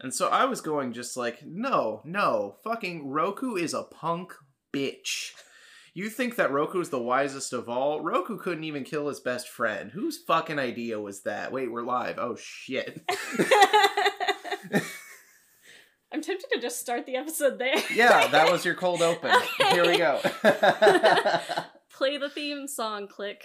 And so I was going just like, no, no, fucking Roku is a punk bitch. You think that Roku is the wisest of all? Roku couldn't even kill his best friend. Whose fucking idea was that? Wait, we're live. Oh shit. I'm tempted to just start the episode there. yeah, that was your cold open. Here we go. Play the theme song, click.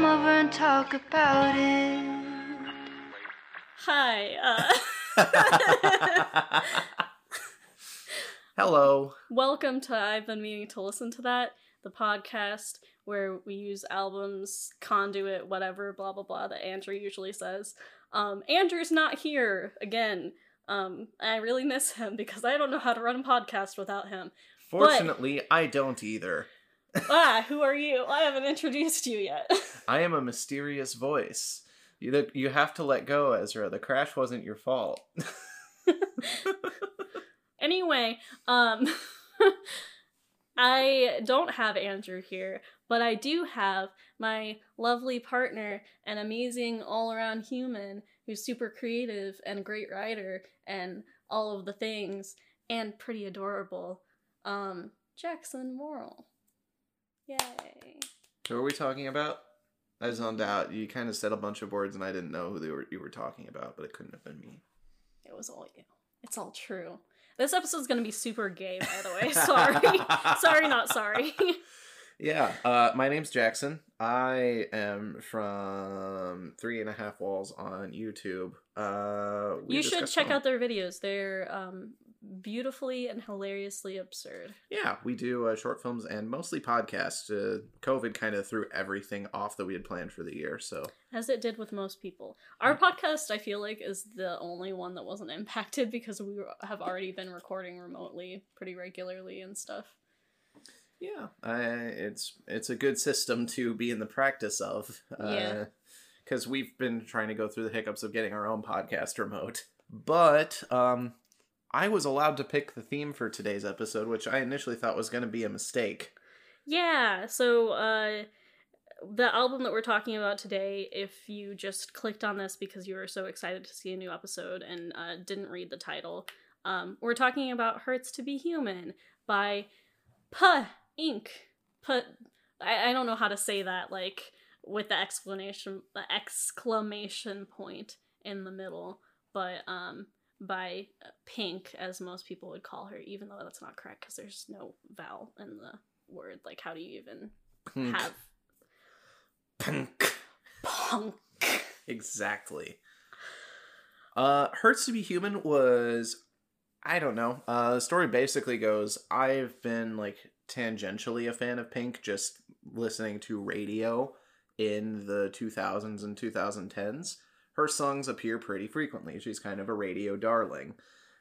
Come over and talk about it? Hi. Uh, Hello. welcome to I've been meaning to listen to that, the podcast where we use albums, conduit, whatever, blah blah blah that Andrew usually says. Um, Andrew's not here again. Um, I really miss him because I don't know how to run a podcast without him. Fortunately, I don't either. Ah, who are you? I haven't introduced you yet. I am a mysterious voice. You, you have to let go, Ezra. The crash wasn't your fault. anyway, um I don't have Andrew here, but I do have my lovely partner and amazing all-around human who's super creative and a great writer and all of the things and pretty adorable. Um Jackson Morrill. Yay. Who are we talking about? I zoned out. You kind of said a bunch of words, and I didn't know who they were, you were talking about, but it couldn't have been me. It was all you. It's all true. This episode's gonna be super gay, by the way. Sorry. sorry, not sorry. Yeah, uh, my name's Jackson. I am from Three and a Half Walls on YouTube. Uh, we you should check film. out their videos. They're um, beautifully and hilariously absurd. Yeah, we do uh, short films and mostly podcasts. Uh, COVID kind of threw everything off that we had planned for the year, so As it did with most people. Our podcast, I feel like, is the only one that wasn't impacted because we have already been recording remotely pretty regularly and stuff. yeah, I, it's it's a good system to be in the practice of. Yeah. Because we've been trying to go through the hiccups of getting our own podcast remote, but um, I was allowed to pick the theme for today's episode, which I initially thought was going to be a mistake. Yeah, so uh, the album that we're talking about today, if you just clicked on this because you were so excited to see a new episode and uh, didn't read the title, um, we're talking about Hurts to Be Human by Puh Inc. Put I, I don't know how to say that like with the explanation the exclamation point in the middle, but um by Pink as most people would call her, even though that's not correct because there's no vowel in the word. Like how do you even Punk. have Punk. punk? Exactly. Uh, Hurts to Be Human was, I don't know. Uh, the story basically goes I've been like tangentially a fan of Pink, just listening to radio in the 2000s and 2010s. Her songs appear pretty frequently. She's kind of a radio darling.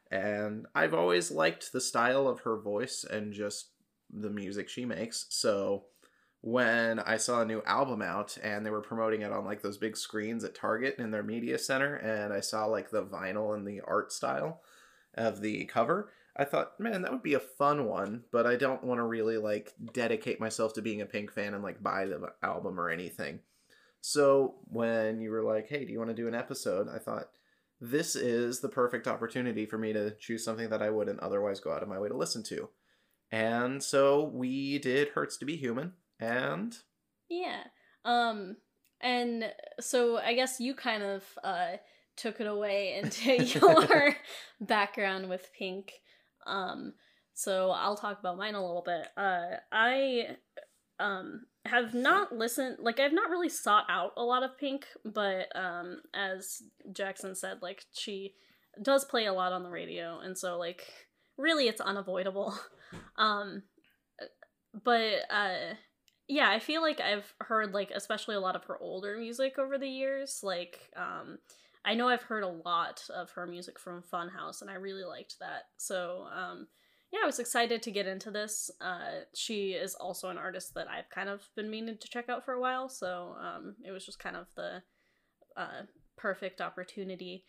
And I've always liked the style of her voice and just the music she makes. So when I saw a new album out and they were promoting it on like those big screens at Target in their media center, and I saw like the vinyl and the art style of the cover, I thought, man, that would be a fun one, but I don't want to really like dedicate myself to being a Pink fan and like buy the album or anything. So when you were like, hey, do you want to do an episode? I thought, this is the perfect opportunity for me to choose something that I wouldn't otherwise go out of my way to listen to. And so we did Hurts to Be Human, and Yeah. Um and so I guess you kind of uh took it away into your background with Pink. Um so I'll talk about mine a little bit. Uh I um have not listened like I've not really sought out a lot of Pink, but um as Jackson said like she does play a lot on the radio and so like really it's unavoidable. Um but uh yeah, I feel like I've heard like especially a lot of her older music over the years. Like um I know I've heard a lot of her music from Funhouse, and I really liked that. So um, yeah, I was excited to get into this. Uh, she is also an artist that I've kind of been meaning to check out for a while, so um, it was just kind of the uh, perfect opportunity.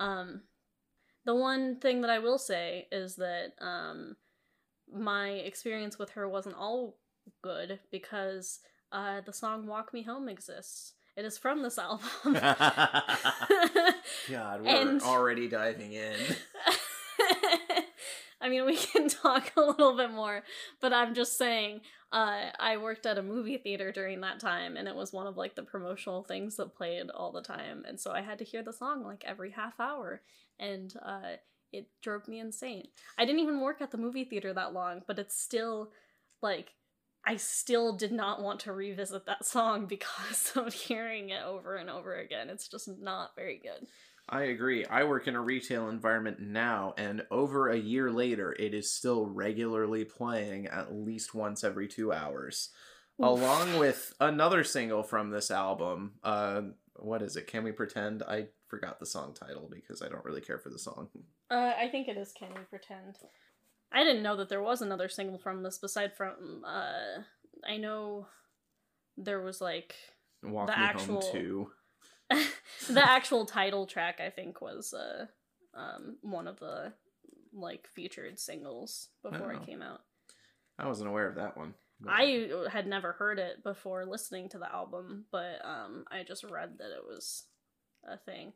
Um, the one thing that I will say is that um, my experience with her wasn't all good because uh, the song Walk Me Home exists. It is from this album. God, we're And- already diving in. I mean, we can talk a little bit more, but I'm just saying, uh, I worked at a movie theater during that time, and it was one of like the promotional things that played all the time, and so I had to hear the song like every half hour, and uh, it drove me insane. I didn't even work at the movie theater that long, but it's still like I still did not want to revisit that song because of hearing it over and over again. It's just not very good. I agree. I work in a retail environment now, and over a year later, it is still regularly playing at least once every two hours. Oof. Along with another single from this album. Uh, what is it? Can We Pretend? I forgot the song title because I don't really care for the song. Uh, I think it is Can We Pretend. I didn't know that there was another single from this beside from uh I know there was like Walk The Me actual- Home 2. the actual title track I think was uh um one of the like featured singles before Oh. it came out. I wasn't aware of that one. but- I had never heard it before listening to the album, but um I just read that it was a thing.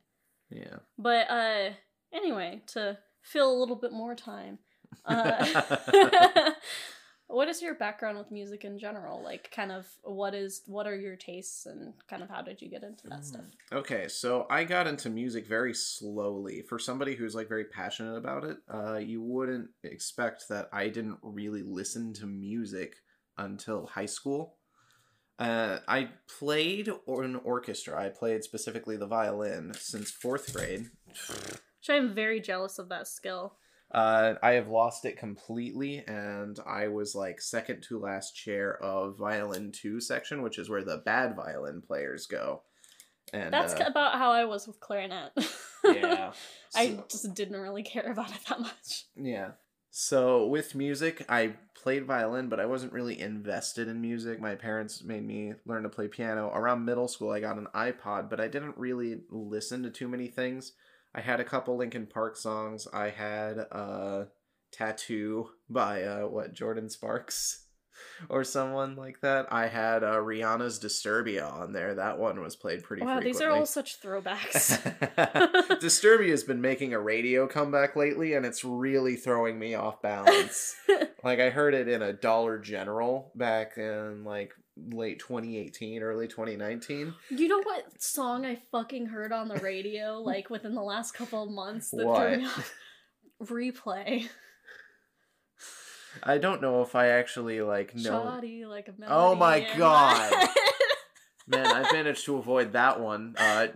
Yeah. But uh anyway, to fill a little bit more time. Uh, what is your background with music in general? Like kind of what is what are your tastes and kind of how did you get into that stuff? Okay, so I got into music very slowly. For somebody who's like very passionate about it, uh, you wouldn't expect that I didn't really listen to music until high school. Uh, I played or an orchestra. I played specifically the violin since fourth grade. Which I'm very jealous of that skill. Uh, I have lost it completely, and I was like second to last chair of violin two section, which is where the bad violin players go. And That's uh, about how I was with clarinet. yeah. I just didn't really care about it that much. Yeah. So with music, I played violin, but I wasn't really invested in music. My parents made me learn to play piano. Around middle school, I got an iPod, but I didn't really listen to too many things. I had a couple Linkin Park songs. I had uh, "Tattoo" by uh, what Jordin Sparks or someone like that. I had uh, Rihanna's "Disturbia" on there. That one was played pretty. Wow, these are all such throwbacks. Disturbia has been making a radio comeback lately, and it's really throwing me off balance. like I heard it in a Dollar General back in like late 2018, early 2019. You know what song I fucking heard on the radio like within the last couple of months that What? Replay. I don't know if I actually like know. Shoddy like a melody. Oh my God. my- Man, I managed to avoid that one. Uh,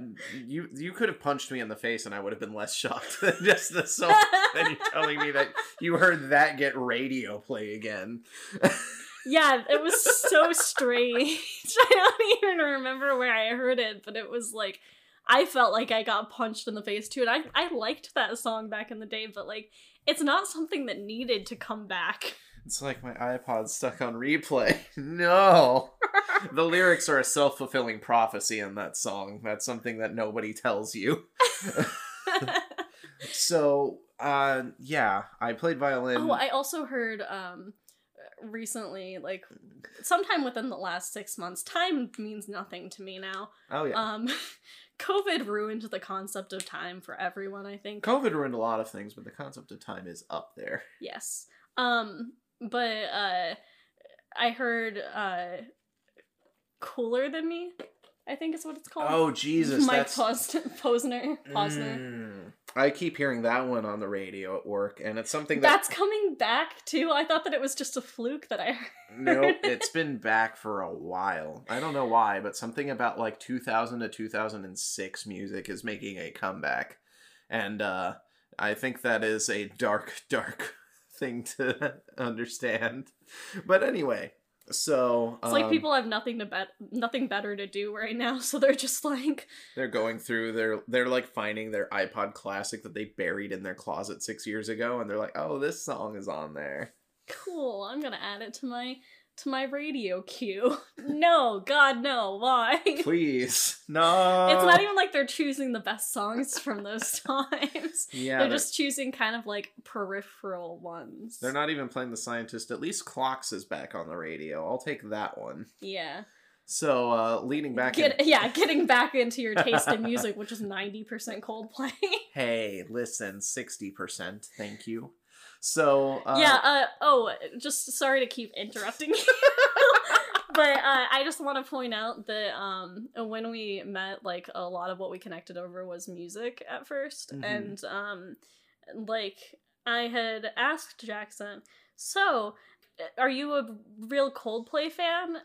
you you could have punched me in the face, and I would have been less shocked than just the song. than you telling me that you heard that get radio play again. Yeah, it was so strange. I don't even remember where I heard it, but it was like I felt like I got punched in the face too. And I I liked that song back in the day, but like it's not something that needed to come back. It's like my iPod stuck on replay. No. the lyrics are a self fulfilling prophecy in that song. That's something that nobody tells you. So, uh, yeah, I played violin. Oh, I also heard um recently, like sometime within the last six months, time means nothing to me now. oh, yeah. Um COVID ruined the concept of time for everyone, I think. COVID ruined a lot of things, but the concept of time is up there. yes. Um but uh I heard uh Cooler Than Me, I think is what it's called. Oh, Jesus. Mike that's... Pos- Posner. Posner. Mm. I keep hearing that one on the radio at work, and it's something that. That's coming back too. I thought that it was just a fluke that I heard. Nope, it's been back for a while. I don't know why, but something about like 2000 to 2006 music is making a comeback. And uh I think that is a dark dark thing to understand. But anyway, So It's like um, people have nothing to bet, nothing better to do right now, so they're just like, they're going through they're they're like finding their iPod classic that they buried in their closet six years ago, and they're like, oh, this song is on there. "Cool, I'm gonna add it to my to my radio queue." no, God, no, why? Please, no. It's not even like they're choosing the best songs from those times. Yeah, they're they're, just choosing kind of like peripheral ones. they're not even playing the scientist. At least Clocks is back on the radio. I'll take that one. Yeah. So uh leading back Get, in- yeah, getting back into your taste in music, which is 90% Coldplay. Hey, listen, sixty percent. Thank you. So uh, yeah, uh, oh, just sorry to keep interrupting you. but uh, I just want to point out that um, when we met, like, a lot of what we connected over was music at 1st Mhm. And, um, like, I had asked Jackson, so, are you a real Coldplay fan?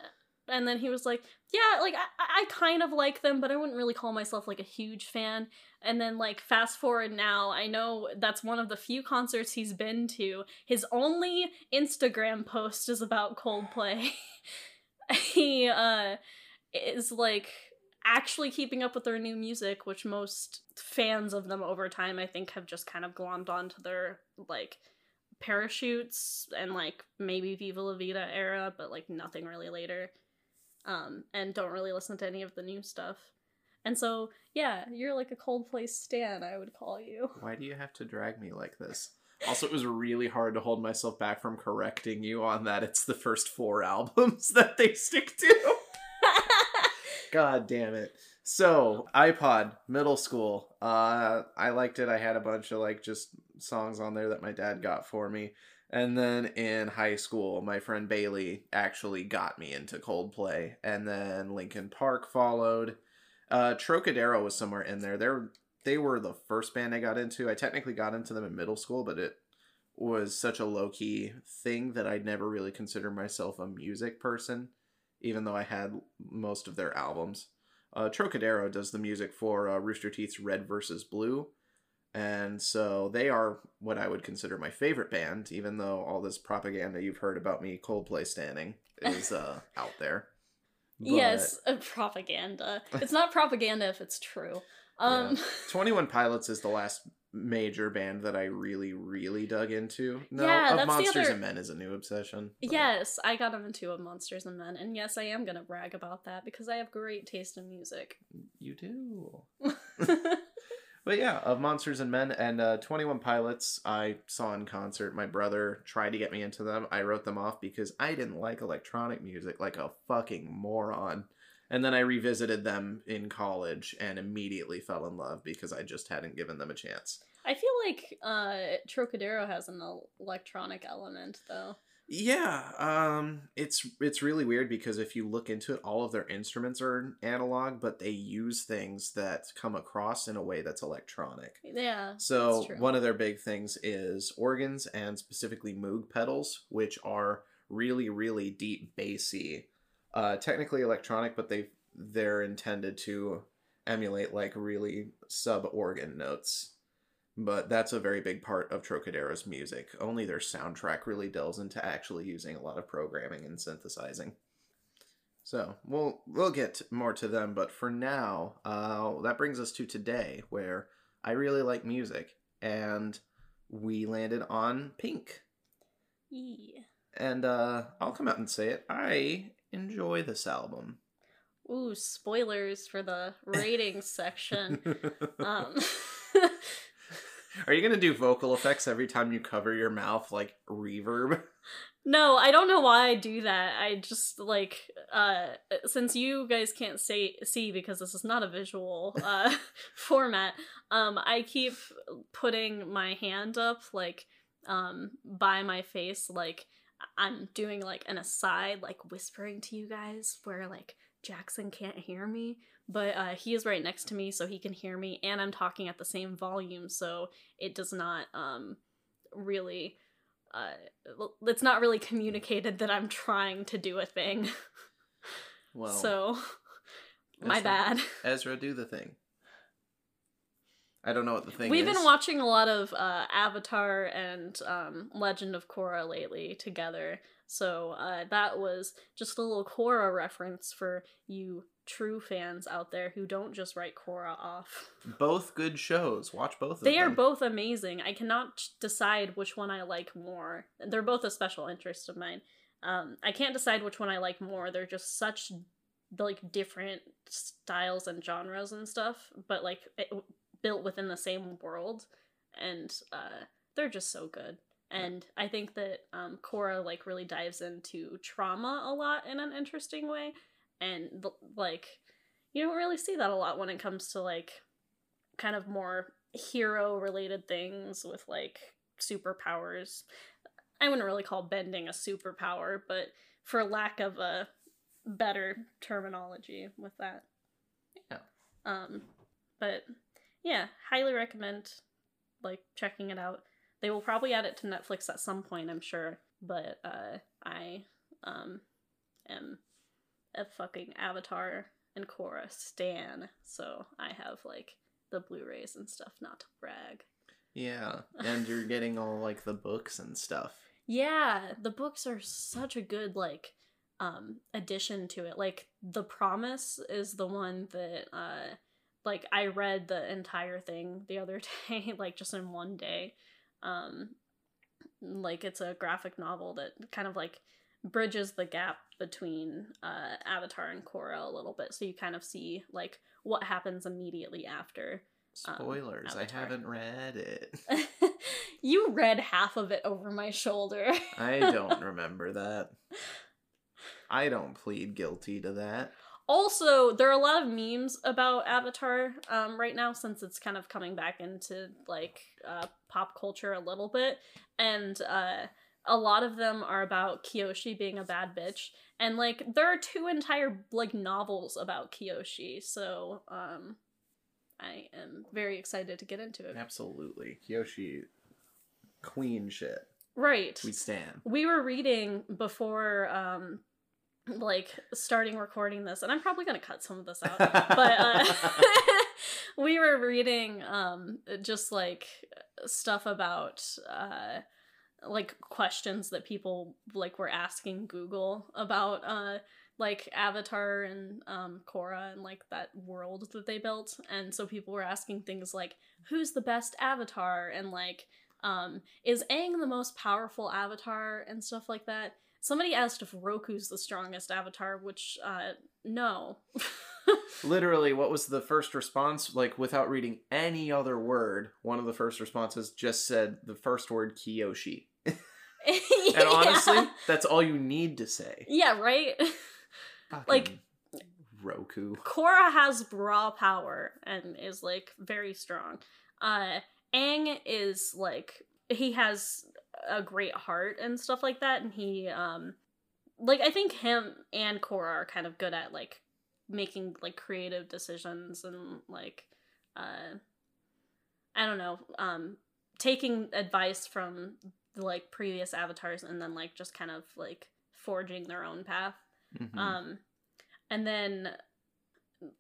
And then he was like, yeah, like, I, I kind of like them, but I wouldn't really call myself, like, a huge fan. And then, like, fast forward now, I know that's one of the few concerts he's been to. His only Instagram post is about Coldplay. he, uh, is, like, actually keeping up with their new music, which most fans of them over time, I think, have just kind of glommed onto their, like, parachutes and, like, maybe Viva La Vida era, but, like, nothing really later. Um, and don't really listen to any of the new stuff. And so, yeah, you're like a Coldplay stan, I would call you. Why do you have to drag me like this? Also, it was really hard to hold myself back from correcting you on that. It's the first four albums that they stick to. God damn it. So, iPod, middle school. Uh I liked it. I had a bunch of like just songs on there that my dad got for me. And then in high school, my friend Bailey actually got me into Coldplay. And then Linkin Park followed. Uh Trocadero was somewhere in there. They're they were the first band I got into. I technically got into them in middle school, but it was such a low key thing that I'd never really considered myself a music person, even though I had most of their albums. Uh, Trocadero does the music for uh, Rooster Teeth's Red versus Blue, and so they are what I would consider my favorite band, even though all this propaganda you've heard about me Coldplay standing is uh, out there. But- yes, uh, propaganda. It's not propaganda if it's true. Um, 21 Pilots is the last major band that I really, really dug into. No, Yeah, of that's the Monsters other- and Men is a new obsession. but- yes, I got into of Monsters and Men, and yes, I am gonna brag about that because I have great taste in music. You do. But yeah, of Monsters and Men and uh, 21 Pilots, I saw in concert. My brother tried to get me into them. I wrote them off because I didn't like electronic music like a fucking moron. And then I revisited them in college and immediately fell in love because I just hadn't given them a chance. I feel like uh, Trocadero has an electronic element, though. Yeah, um, it's it's really weird because if you look into it, all of their instruments are analog, but they use things that come across in a way that's electronic. Yeah. So one of their big things is organs and specifically Moog pedals, which are really really deep bassy. Uh, technically electronic, but they they're intended to emulate like really sub organ notes. But that's a very big part of Trocadero's music. Only their soundtrack really delves into actually using a lot of programming and synthesizing. So we'll we'll get more to them, but for now, uh, that brings us to today, where I really like music, and we landed on Pink. Yeah. And uh, I'll come out and say it. I enjoy this album. Ooh, spoilers for the ratings section. Um, Are you gonna do vocal effects every time you cover your mouth like reverb? no, I don't know why I do that. I just like uh since you guys can't say see because this is not a visual uh format, um I keep putting my hand up like um by my face like I'm doing like an aside like whispering to you guys where like Jackson can't hear me, but uh, he is right next to me, so he can hear me, and I'm talking at the same volume, so it does not um really uh it's not really communicated that I'm trying to do a thing. Well, so my bad. Ezra, do the thing. I don't know what the thing We've is. been watching a lot of uh, Avatar and um, Legend of Korra lately together. So uh, that was just a little Korra reference for you true fans out there who don't just write Korra off. both good shows. Watch both of They are both amazing. I cannot decide which one I like more. They're both a special interest of mine. Um, I can't decide which one I like more. They're just such like different styles and genres and stuff, but like it, built within the same world, and uh, they're just so good. And I think that um, Korra like really dives into trauma a lot in an interesting way, and like you don't really see that a lot when it comes to like kind of more hero related things with like superpowers. I wouldn't really call bending a superpower, but for lack of a better terminology with that. Yeah. Um but yeah, highly recommend like checking it out. They will probably add it to Netflix at some point, I'm sure, but uh I um am a fucking Avatar and Korra stan, so I have like the Blu-rays and stuff not to brag. Yeah, and you're getting all like the books and stuff. Yeah, the books are such a good like um addition to it. Like The Promise is the one that uh like I read the entire thing the other day like just in one day. Um like it's a graphic novel that kind of like bridges the gap between uh Avatar and Korra a little bit so you kind of see like what happens immediately after. Um, Spoilers. I haven't read it. you read half of it over my shoulder. I don't remember that. I don't plead guilty to that. also there are a lot of memes about avatar um, right now since it's kind of coming back into like uh, pop culture a little bit and uh, a lot of them are about kyoshi being a bad bitch and like there are two entire like novels about kyoshi so um, i am very excited to get into it Absolutely. Kyoshi, queen shit. right We stand. we were reading before um like starting recording this and i'm probably gonna cut some of this out but uh we were reading um just like stuff about uh like questions that people like were asking google about uh like avatar and um Korra and like that world that they built. And so people were asking things like who's the best avatar? and like um is Aang the most powerful avatar? and stuff like that. Somebody asked if Roku's the strongest avatar which uh no. Literally, what was the first response? Like, without reading any other word, one of the first responses just said the first word Kyoshi. And honestly, yeah. that's all you need to say. yeah right Like- Roku. Korra has raw power and is like very strong. Uh Aang is like he has a great heart and stuff like that and he um like I think him and Korra are kind of good at like making like creative decisions and like uh I don't know, um taking advice from the like previous avatars and then like just kind of like forging their own path. Mhm. Um, and then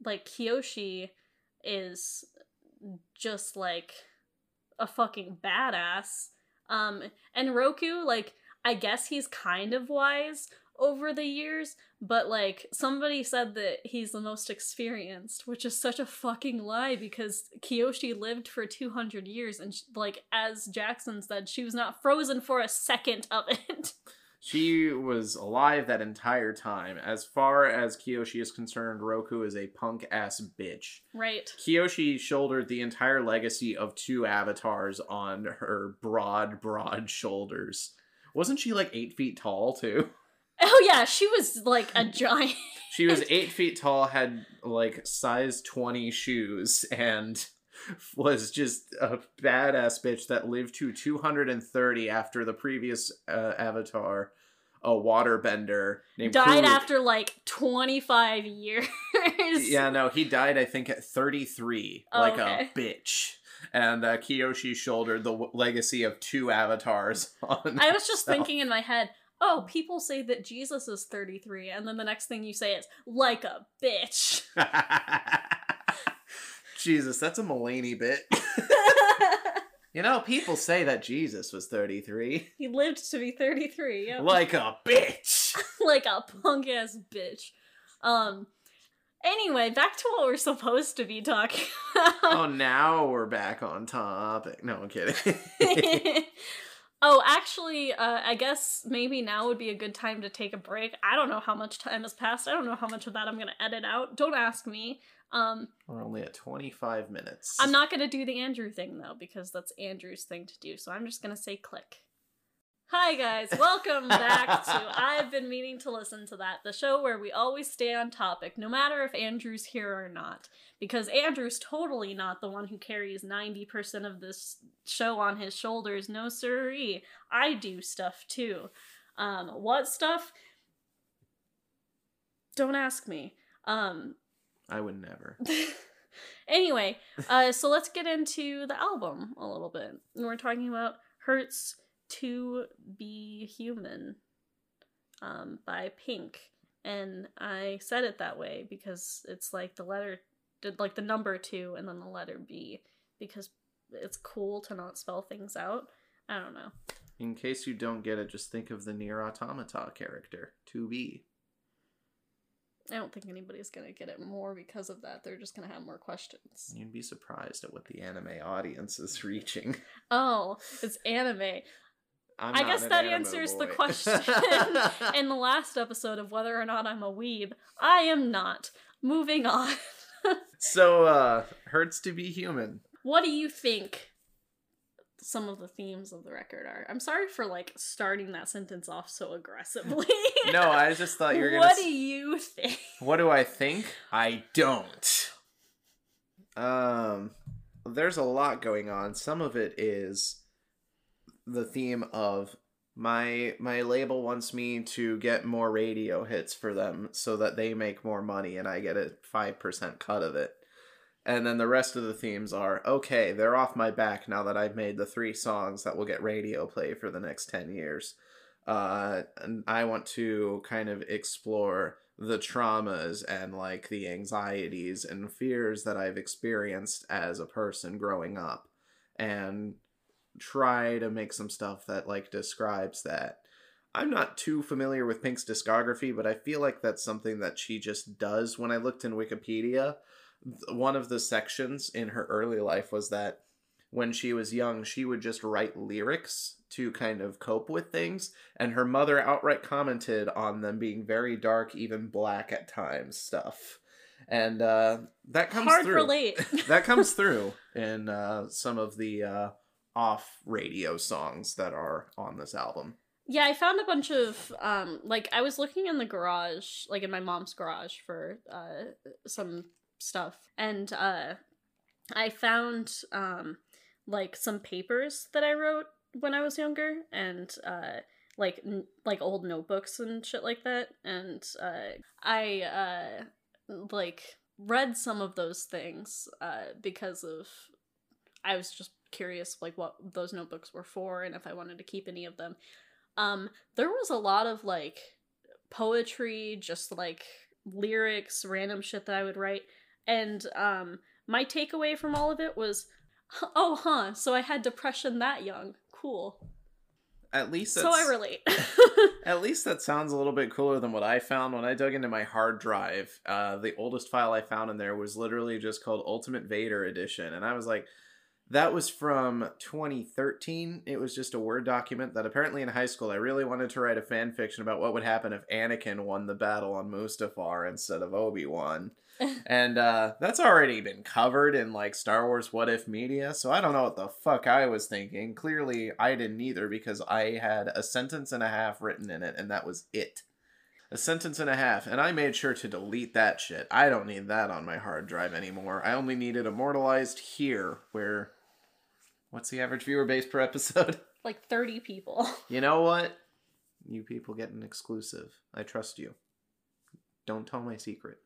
like Kyoshi is just like a fucking badass. Um, and Roku, like, I guess he's kind of wise over the years, but like somebody said that he's the most experienced, which is such a fucking lie because Kyoshi lived for 200 years and sh- like as Jackson said, she was not frozen for a second of it. She was alive that entire time. As far as Kyoshi is concerned, Roku is a punk ass bitch. right. Kyoshi shouldered the entire legacy of two avatars on her broad, broad shoulders. Wasn't she like eight feet tall too? Oh yeah, she was like a giant. She was eight feet tall, had like size 20 shoes, and was just a badass bitch that lived to 230 after the previous uh, avatar, a waterbender named died Kuruk. after like 25 years. Yeah, no, he died, I think, at 33, Oh, like okay. a bitch. And uh, Kyoshi shouldered the w- legacy of two avatars on. I was just thinking in my head, oh, people say that Jesus is 33, and then the next thing you say is, like a bitch. Jesus, that's a Mulaney bit. you know, people say that Jesus was 33. he lived to be 33. Yep. Like a bitch. like a punk ass bitch. Um. Anyway, back to what we're supposed to be talking about. oh, now we're back on topic. No, I'm kidding. Oh, actually, uh, I guess maybe now would be a good time to take a break. I don't know how much time has passed. I don't know how much of that I'm gonna edit out. Don't ask me. Um, we're only at 25 minutes. I'm not gonna do the Andrew thing though because that's Andrew's thing to do. So I'm just gonna say click. Hi guys, welcome back to I've been meaning to listen to that, the show where we always stay on topic, no matter if Andrew's here or not. Because Andrew's totally not the one who carries 90% of this show on his shoulders. No siree. I do stuff too. Um, what stuff? Don't ask me. Um, I would never. anyway, uh, so let's get into the album a little bit. We're talking about Hurts to Be Human um, by Pink. And I said it that way because it's like the letter, did like the number two and then the letter B, because it's cool to not spell things out. I don't know. In case you don't get it, just think of the Nier Automata character, to be I don't think anybody's gonna get it more because of that. They're just gonna have more questions. You'd be surprised at what the anime audience is reaching. Oh, it's anime. I'm I guess an that answers the question in the last episode of whether or not I'm a weeb. I am not. Moving on. so, uh, hurts to be human. what do you think some of the themes of the record are? I'm sorry for like starting that sentence off so aggressively. No, I just thought you were gonna. What do you think? What do I think? I don't. Um, there's a lot going on. Some of it is the theme of my my label wants me to get more radio hits for them so that they make more money and I get a 5% cut of it. And then the rest of the themes are okay, they're off my back now that I've made the three songs that will get radio play for the next 10 years. Uh, and I want to kind of explore the traumas and like the anxieties and fears that I've experienced as a person growing up and try to make some stuff that like describes that. I'm not too familiar with Pink's discography, but I feel like that's something that she just does. When I looked in Wikipedia, one of the sections in her early life was that when she was young, she would just write lyrics to kind of cope with things, and her mother outright commented on them being very dark, even black at times stuff. And uh, that comes Hard through. relate. that comes through in uh, some of the uh, off radio songs that are on this album. Yeah, I found a bunch of um like I was looking in the garage, like in my mom's garage for uh some stuff and uh I found um like some papers that I wrote when I was younger and uh like n- like old notebooks and shit like that and uh I uh like read some of those things uh because of I was just curious like what those notebooks were for and if I wanted to keep any of them. Um there was a lot of like poetry just like lyrics random shit that i would write. And um my takeaway from all of it was oh huh so i had depression that young. Cool. At least so i relate. At least that sounds a little bit cooler than what I found when I dug into my hard drive. Uh, the oldest file I found in there was literally just called Ultimate Vader Edition, and I was like, that was from 2013. It was just a Word document that apparently in high school I really wanted to write a fan fiction about what would happen if Anakin won the battle on Mustafar instead of Obi Wan. and uh, that's already been covered in like Star Wars What If media, so I don't know what the fuck I was thinking. Clearly, I didn't either because I had a sentence and a half written in it, and that was it. A sentence and a half, and I made sure to delete that shit. I don't need that on my hard drive anymore. I only need it immortalized here, where. What's the average viewer base per episode? like 30 people You know what? You people get an exclusive. I trust you. Don't tell my secret.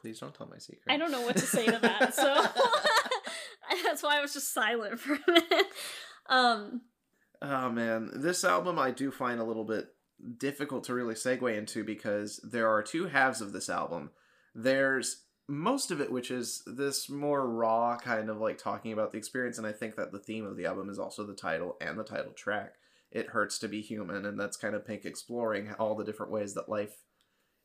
Please don't tell my secret. i don't know what to say to that so that's why i was just silent for a minute um Oh man, this album I do find a little bit difficult to really segue into because there are two halves of this album. There's most of it, which is this more raw kind of like talking about the experience. And I think that the theme of the album is also the title and the title track. It hurts to be human, and that's kind of Pink exploring all the different ways that life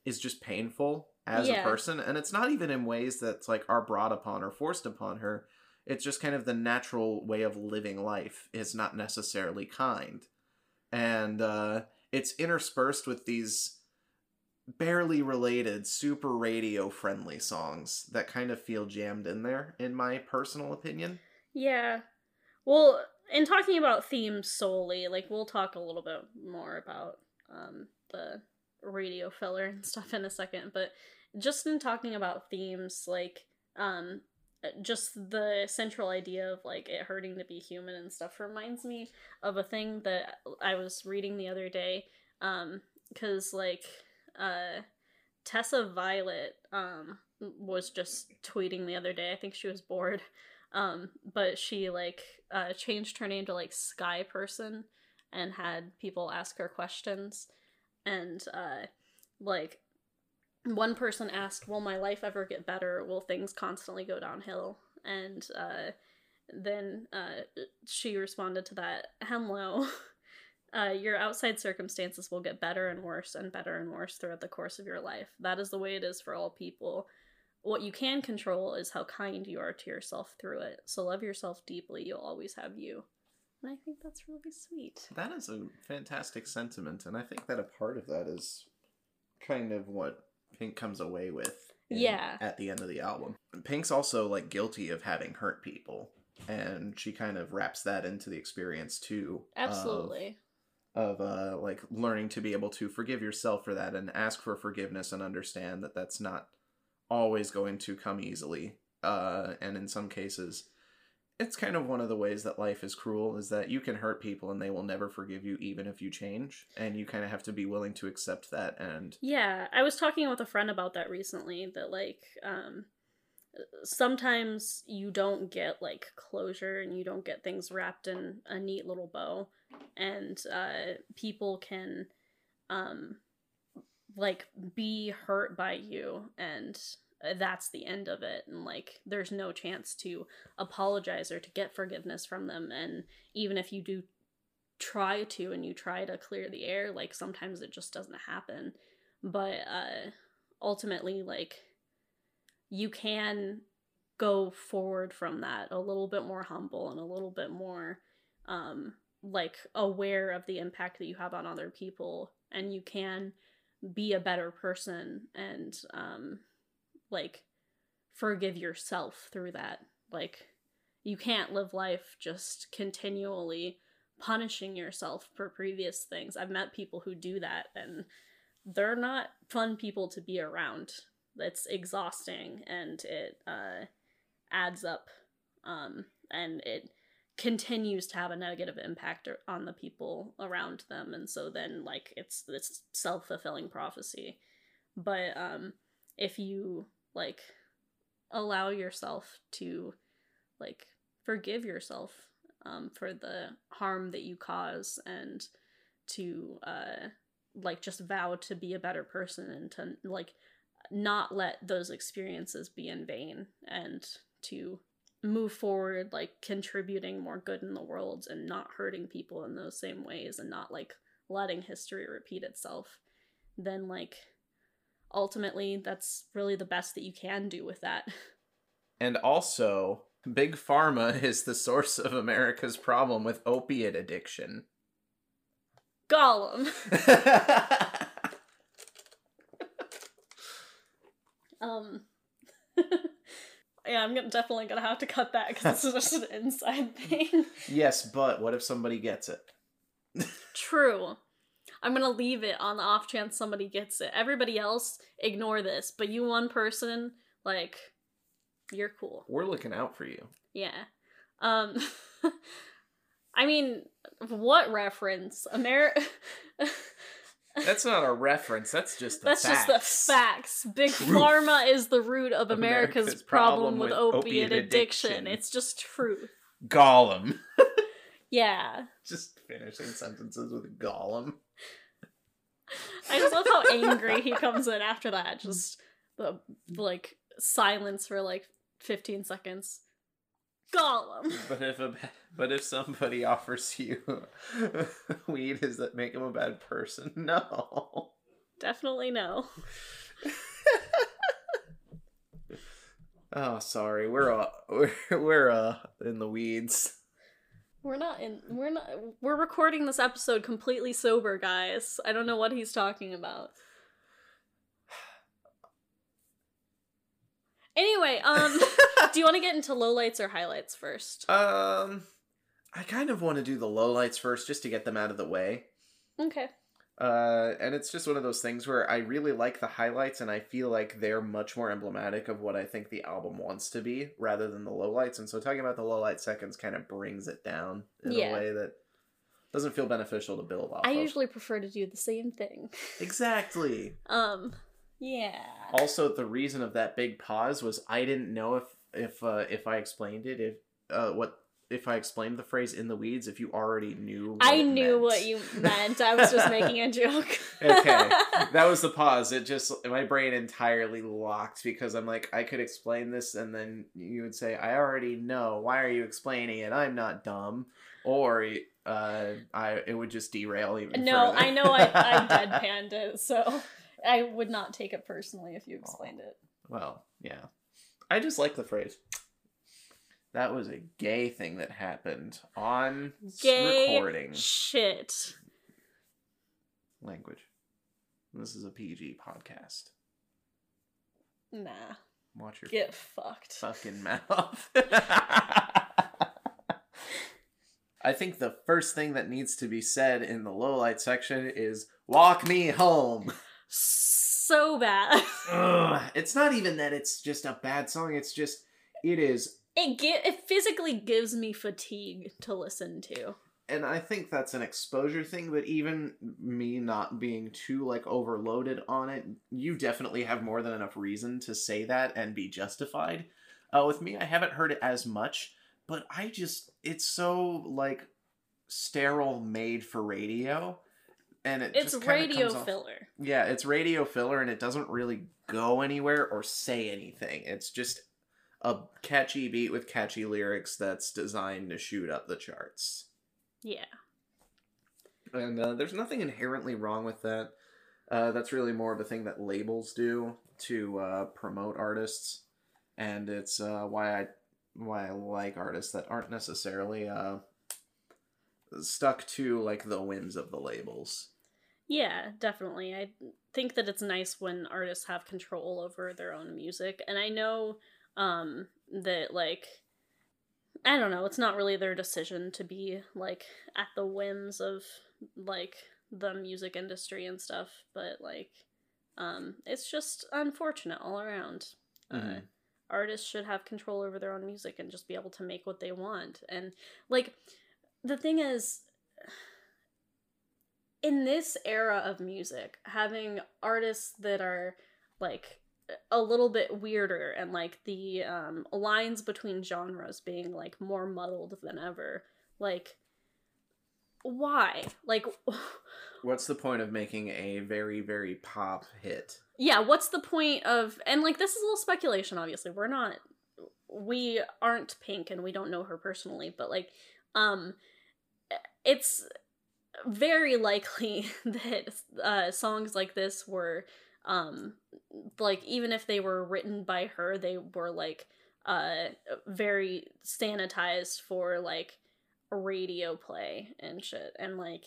is just painful as Yeah. a person. And it's not even in ways that's like are brought upon or forced upon her. It's just kind of the natural way of living life is not necessarily kind. And uh, it's interspersed with these barely related, super radio friendly songs that kind of feel jammed in there, in my personal opinion. Yeah. Well, in talking about themes solely, like we'll talk a little bit more about um the radio filler and stuff in a second, but just in talking about themes, like um just the central idea of like it hurting to be human and stuff reminds me of a thing that I was reading the other day um cuz like uh Tessa Violet um was just tweeting the other day. I think she was bored. Um but she like uh changed her name to like sky person and had people ask her questions. And uh like one person asked will my life ever get better? Will things constantly go downhill? And uh then uh she responded to that hello uh, your outside circumstances will get better and worse and better and worse throughout the course of your life. That is the way it is for all people. What you can control is how kind you are to yourself through it. So love yourself deeply. You'll always have you. And I think that's really sweet. That is a fantastic sentiment, and I think that a part of that is kind of what Pink comes away with. in- Yeah. At the end of the album, Pink's also like guilty of having hurt people, and she kind of wraps that into the experience too. Absolutely. Of uh like learning to be able to forgive yourself for that and ask for forgiveness and understand that that's not always going to come easily uh and in some cases it's kind of one of the ways that life is cruel is that you can hurt people and they will never forgive you even if you change and you kind of have to be willing to accept that and Yeah, I was talking with a friend about that recently that like um sometimes you don't get like closure and you don't get things wrapped in a neat little bow and uh people can um like be hurt by you and uh, that's the end of it and like there's no chance to apologize or to get forgiveness from them and even if you do try to and you try to clear the air like sometimes it just doesn't happen. But uh ultimately like you can go forward from that a little bit more humble and a little bit more um like aware of the impact that you have on other people and you can be a better person and um like forgive yourself through that. Like you can't live life just continually punishing yourself for previous things. I've met people who do that and they're not fun people to be around. It's exhausting and it uh adds up um and it continues to have a negative impact on the people around them and so then like it's this self-fulfilling prophecy. But um if you like allow yourself to like forgive yourself um for the harm that you cause and to uh like just vow to be a better person and to like not let those experiences be in vain and to move forward like contributing more good in the world and not hurting people in those same ways and not like letting history repeat itself then like ultimately that's really the best that you can do with that. And also big pharma is the source of america's problem with opiate addiction. Gollum. Um yeah i'm definitely gonna have to cut that because this is just an inside thing yes but what if somebody gets it True. I'm gonna leave it on the off chance somebody gets it. Everybody else, ignore this. But you one person, like, you're cool. we're looking out for you Yeah. Um I mean, what reference? America That's not a reference. That's just the That's just the facts. facts. Big Truth. Pharma is the root of America's, America's problem, problem with, with opiate, opiate addiction. addiction. It's just truth. Gollum. Yeah. Just finishing sentences with Gollum. I just love how angry he comes in after that. Just the like silence for like 15 seconds. Gollum. But if a but if somebody offers you weed, does that make him a bad person? No. Definitely no. oh, sorry. We're uh we're, we're uh in the weeds. We're not in we're not we're recording this episode completely sober, guys. I don't know what he's talking about. Anyway, um do you want to get into lowlights or highlights first? Um, I kind of want to do the lowlights first, just to get them out of the way. Okay. Uh, and it's just one of those things where I really like the highlights, and I feel like they're much more emblematic of what I think the album wants to be, rather than the lowlights. And so, talking about the lowlight seconds kind of brings it down in Yeah. a way that doesn't feel beneficial to build off. I of. usually prefer to do the same thing. exactly. Um yeah. Also, the reason of that big pause was I didn't know if if uh, if I explained it if uh, what if I explained the phrase in the weeds if you already knew. I knew meant. what you meant. I was just making a joke. okay, that was the pause. It just my brain entirely locked because I'm like I could explain this and then you would say I already know. Why are you explaining it? I'm not dumb. Or uh, I it would just derail even. No, further. I know I, I deadpanned it, so I would not take it personally if you explained it. Well, yeah. I just like the phrase. That was a gay thing that happened on Gay recording shit. language. This is a PG podcast. Nah. Watch your Get fucked. fucking mouth. I think the first thing that needs to be said in the low light section is "Walk me home." So bad. Ugh. It's not even that it's just a bad song. It's just it is It gi- it physically gives me fatigue to listen to. and I think that's an exposure thing, but even me not being too like overloaded on it, you definitely have more than enough reason to say that and be justified. Uh, with me, I haven't heard it as much, but I just it's so like sterile made for radio. And it It's just radio comes off- filler. Yeah, it's radio filler and it doesn't really go anywhere or say anything. It's just a catchy beat with catchy lyrics that's designed to shoot up the charts. Yeah. And uh, there's nothing inherently wrong with that. Uh, that's really more of a thing that labels do to uh, promote artists, and it's uh, why I why I like artists that aren't necessarily uh, stuck to like the whims of the labels. Yeah, definitely. I think that it's nice when artists have control over their own music. And I know um that like I don't know, it's not really their decision to be like at the whims of like the music industry and stuff, but like um it's just unfortunate all around. Uh, Mhm. artists should have control over their own music and just be able to make what they want. And like the thing is in this era of music, having artists that are like a little bit weirder and like the um, lines between genres being like more muddled than ever, like why? Like, What's the point of making a very very pop hit? yeah, what's the point of? And like, this is a little speculation. Obviously, we're not, we aren't Pink, and we don't know her personally, but like, um, it's very likely that uh, songs like this were um like even if they were written by her they were like uh very sanitized for like radio play and shit. And like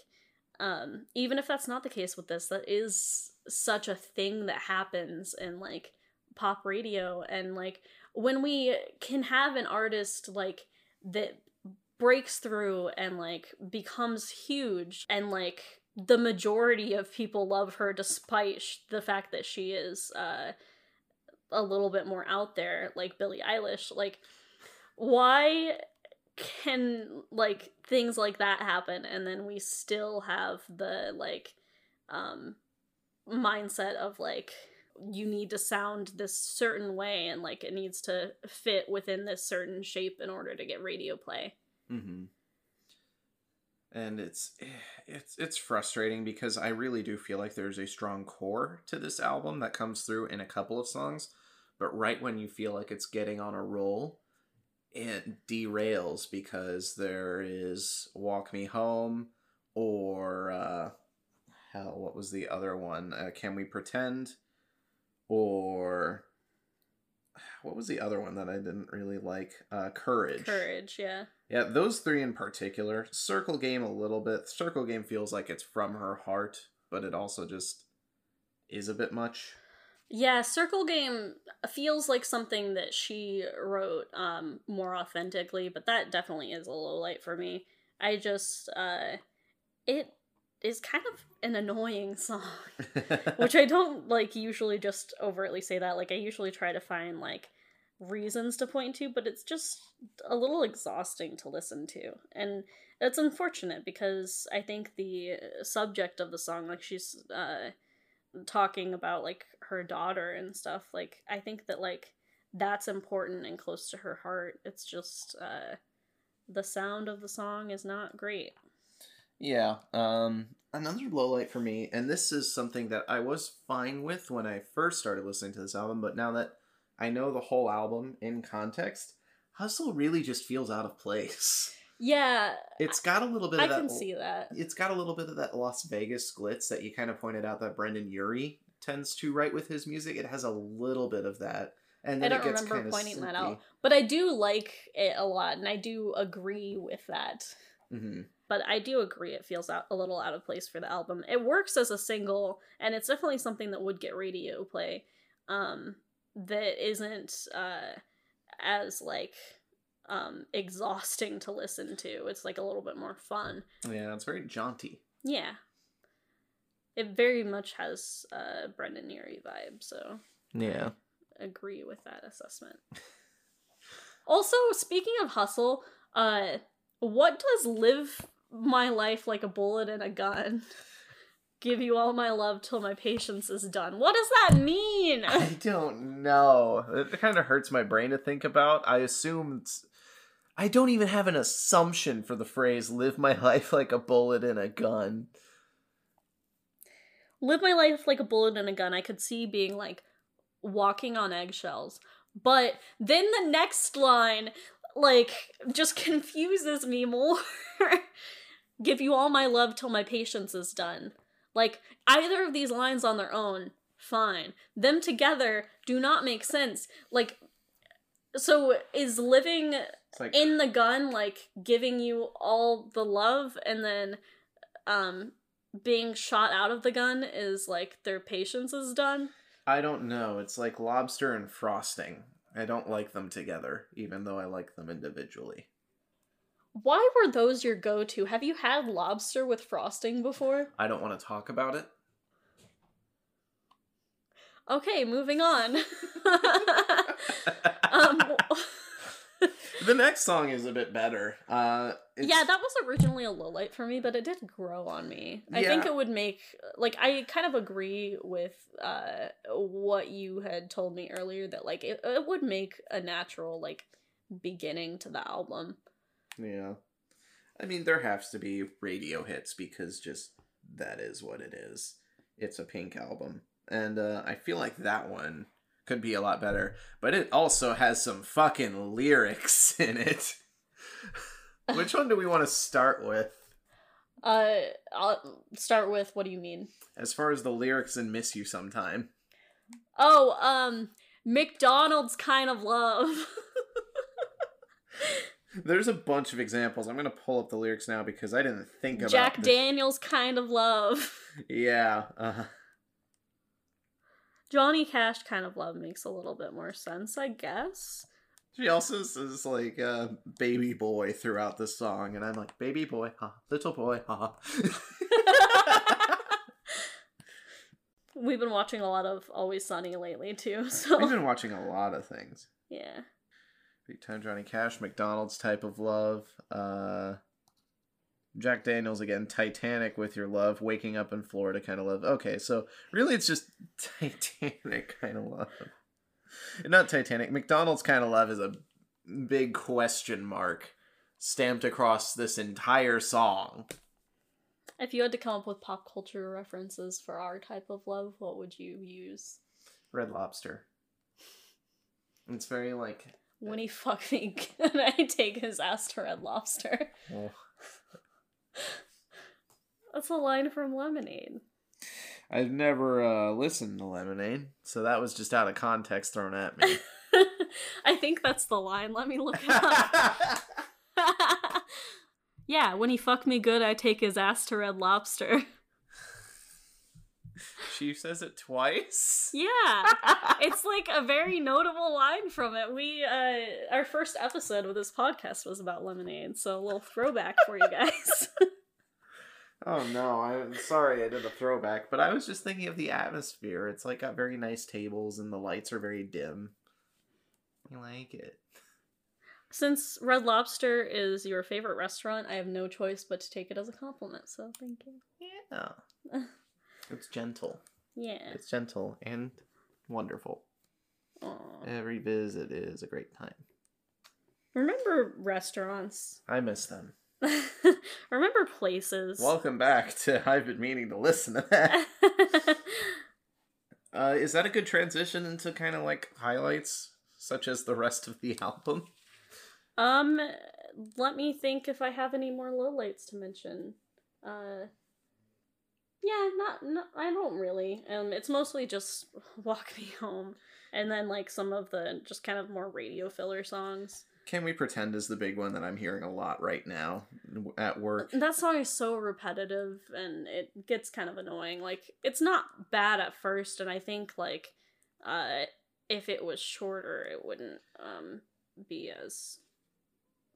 um even if that's not the case with this that is such a thing that happens in like pop radio. And like when we can have an artist like that breaks through and like becomes huge and like the majority of people love her despite sh- the fact that she is uh a little bit more out there like Billie Eilish like why can like things like that happen and then we still have the like um mindset of like you need to sound this certain way and like it needs to fit within this certain shape in order to get radio play Mm-hmm. And it's it's it's frustrating because I really do feel like there's a strong core to this album that comes through in a couple of songs, but right when you feel like it's getting on a roll, it derails because there is Walk Me Home or uh hell, what was the other one? Uh, Can We Pretend? Or what was the other one that I didn't really like? Uh Courage. Courage, yeah. Yeah, those three in particular. Circle Game a little bit. Circle Game feels like it's from her heart, but it also just is a bit much. Yeah, Circle Game feels like something that she wrote um more authentically, but that definitely is a low light for me. I just uh it is kind of an annoying song, which I don't like usually just overtly say that. Like I usually try to find like reasons to point to, but it's just a little exhausting to listen to. And it's unfortunate because I think the subject of the song like she's uh talking about like her daughter and stuff like i think that like that's important and close to her heart it's just uh the sound of the song is not great yeah. Um another low light for me, and this is something that I was fine with when I first started listening to this album, but now that I know the whole album in context, Hustle really just feels out of place. yeah It's got a little bit i of that can see that it's got a little bit of that Las Vegas glitz that you kind of pointed out that Brendon Urie tends to write with his music. It has a little bit of that. And i then don't it gets remember kind of pointing that out but i do like it a lot and i do agree with that hmm but I do agree it feels out a little out of place for the album. It works as a single, and it's definitely something that would get radio play. Um, that isn't uh, as like um, exhausting to listen to. It's like a little bit more fun. Yeah, it's very jaunty. Yeah, it very much has uh, Brendon Urie vibe. So Yeah. agree with that assessment. also, speaking of hustle, uh, what does live my life like a bullet in a gun? Give you all my love till my patience is done. What does that mean? I don't know. It kind of hurts my brain to think about. I assume. I don't even have an assumption for the phrase live my life like a bullet in a gun. live my life like a bullet in a gun. I could see being like walking on eggshells. But then the next line, like, just confuses me more. Give you all my love till my patience is done. Like, either of these lines on their own, fine. Them together do not make sense. Like, so is living like in the gun like giving you all the love and then um being shot out of the gun is like their patience is done I don't know. It's like lobster and frosting. I don't like them together, even though I like them individually. Why were those your go-to? Have you had lobster with frosting before? I don't want to talk about it. okay moving on. Um the next song is a bit better. Uh, yeah that was originally a low light for me but it did grow on me. I think it would make like i kind of agree with uh what you had told me earlier that like it, it would make a natural like beginning to the album Yeah. I mean, there has to be radio hits because just that is what it is. It's a Pink album. And uh, I feel like that one could be a lot better. But it also has some fucking lyrics in it. Which one do we want to start with? uh i'll start with what do you mean As far as the lyrics in Miss You Sometime. oh um mcdonald's kind of love There's a bunch of examples. I'm going to pull up the lyrics now because I didn't think about jack this. daniels kind of love Yeah. Uh, johnny cash kind of love makes a little bit more sense i guess She also says like uh, "baby boy" throughout the song, and I'm like, "Baby boy, ha, little boy, ha." we've been watching a lot of always sunny lately too so We've been watching a lot of things. yeah Big Time Johnny Cash, McDonald's Type of Love, uh, Jack Daniels again, Titanic with Your Love, Waking Up in Florida kind of love. Okay, so really it's just Titanic kind of love. Not Titanic. McDonald's kind of love is a big question mark stamped across this entire song. If you had to come up with pop culture references for our type of love, what would you use? Red Lobster. It's very like When he fuck me, and I take his ass to Red Lobster. That's a line from Lemonade. I've never uh, listened to Lemonade, so that was just out of context thrown at me. I think that's the line. Let me look it up. yeah, when he fuck me good, I take his ass to Red Lobster. She says it twice. Yeah, it's like a very notable line from it. We uh our first episode of this podcast was about lemonade, so a little throwback for you guys. Oh no, I'm sorry I did a throwback, but I was just thinking of the atmosphere. It's like got very nice tables and the lights are very dim. I like it. Since Red Lobster is your favorite restaurant, I have no choice but to take it as a compliment. So thank you. Yeah. It's gentle. Yeah. It's gentle and wonderful. Aw. Every visit is a great time. Remember restaurants. I miss them. Remember places. Welcome back to I've been meaning to listen to that. uh, is that a good transition into kind of like highlights, such as the rest of the album? um, let me think if I have any more lowlights to mention. Uh, yeah, not, not I don't really. Um, it's mostly just "Walk Me Home," and then like some of the just kind of more radio filler songs. Can we pretend is the big one that I'm hearing a lot right now at work? That song is so repetitive and it gets kind of annoying. Like it's not bad at first, and I think like uh if it was shorter, it wouldn't um be as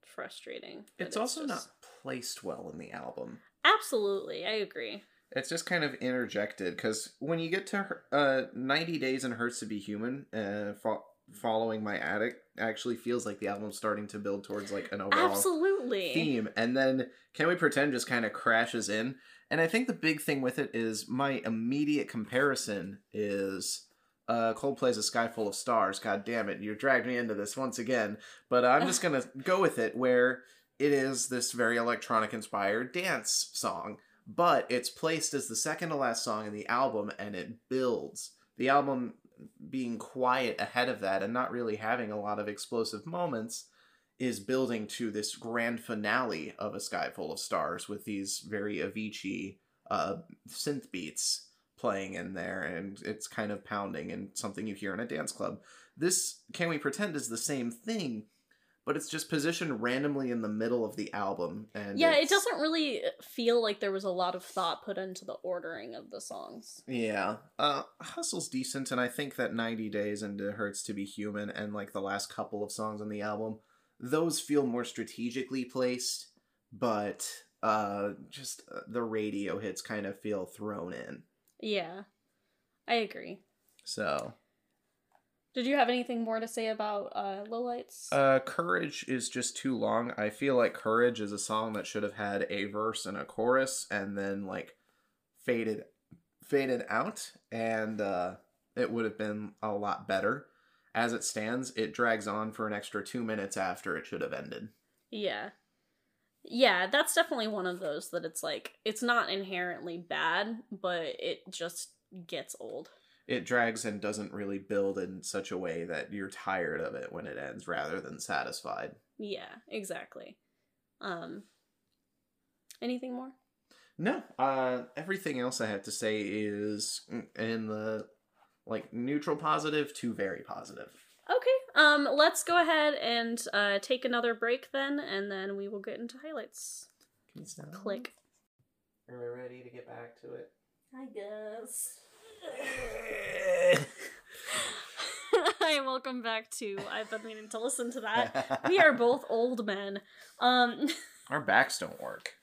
frustrating. but It's also just- not placed well in the album. absolutely. I agree. It's just kind of interjected because when you get to her- uh, 90 Days and Hurts to Be Human, uh, fo- following my attic, actually feels like the album's starting to build towards like an overall Absolutely. theme. And then Can We Pretend just kind of crashes in. And I think the big thing with it is my immediate comparison is uh, Coldplay's A Sky Full of Stars. God damn it, you dragged me into this once again. But I'm just going to go with it where it is this very electronic inspired dance song. But it's placed as the second to last song in the album and it builds. The album being quiet ahead of that and not really having a lot of explosive moments is building to this grand finale of A Sky Full of Stars with these very Avicii uh, synth beats playing in there, and it's kind of pounding and something you hear in a dance club. This Can We Pretend is the same thing, but it's just positioned randomly in the middle of the album. And yeah, it doesn't really feel like there was a lot of thought put into the ordering of the songs. Yeah. Uh Hustle's decent and I think that 90 Days into Hurts to Be Human and like the last couple of songs on the album, those feel more strategically placed, but uh just uh, the radio hits kind of feel thrown in. Yeah. I agree. So, Did you have anything more to say about uh lowlights? uh Courage is just too long. I feel like Courage is a song that should have had a verse and a chorus and then like faded faded out and uh it would have been a lot better. As it stands, it drags on for an extra 2 minutes after it should have ended. Yeah. Yeah, that's definitely one of those that it's like it's not inherently bad, but it just gets old. It drags and doesn't really build in such a way that you're tired of it when it ends rather than satisfied. Yeah, exactly. Um anything more? No, uh, everything else I have to say is in the like neutral positive to very positive. Okay. Um let's go ahead and uh take another break then and then we will get into highlights. Can you sound? Click. Are we ready to get back to it? I guess. Hi, welcome back to I've been meaning to listen to that. We are both old men. Um Our backs don't work.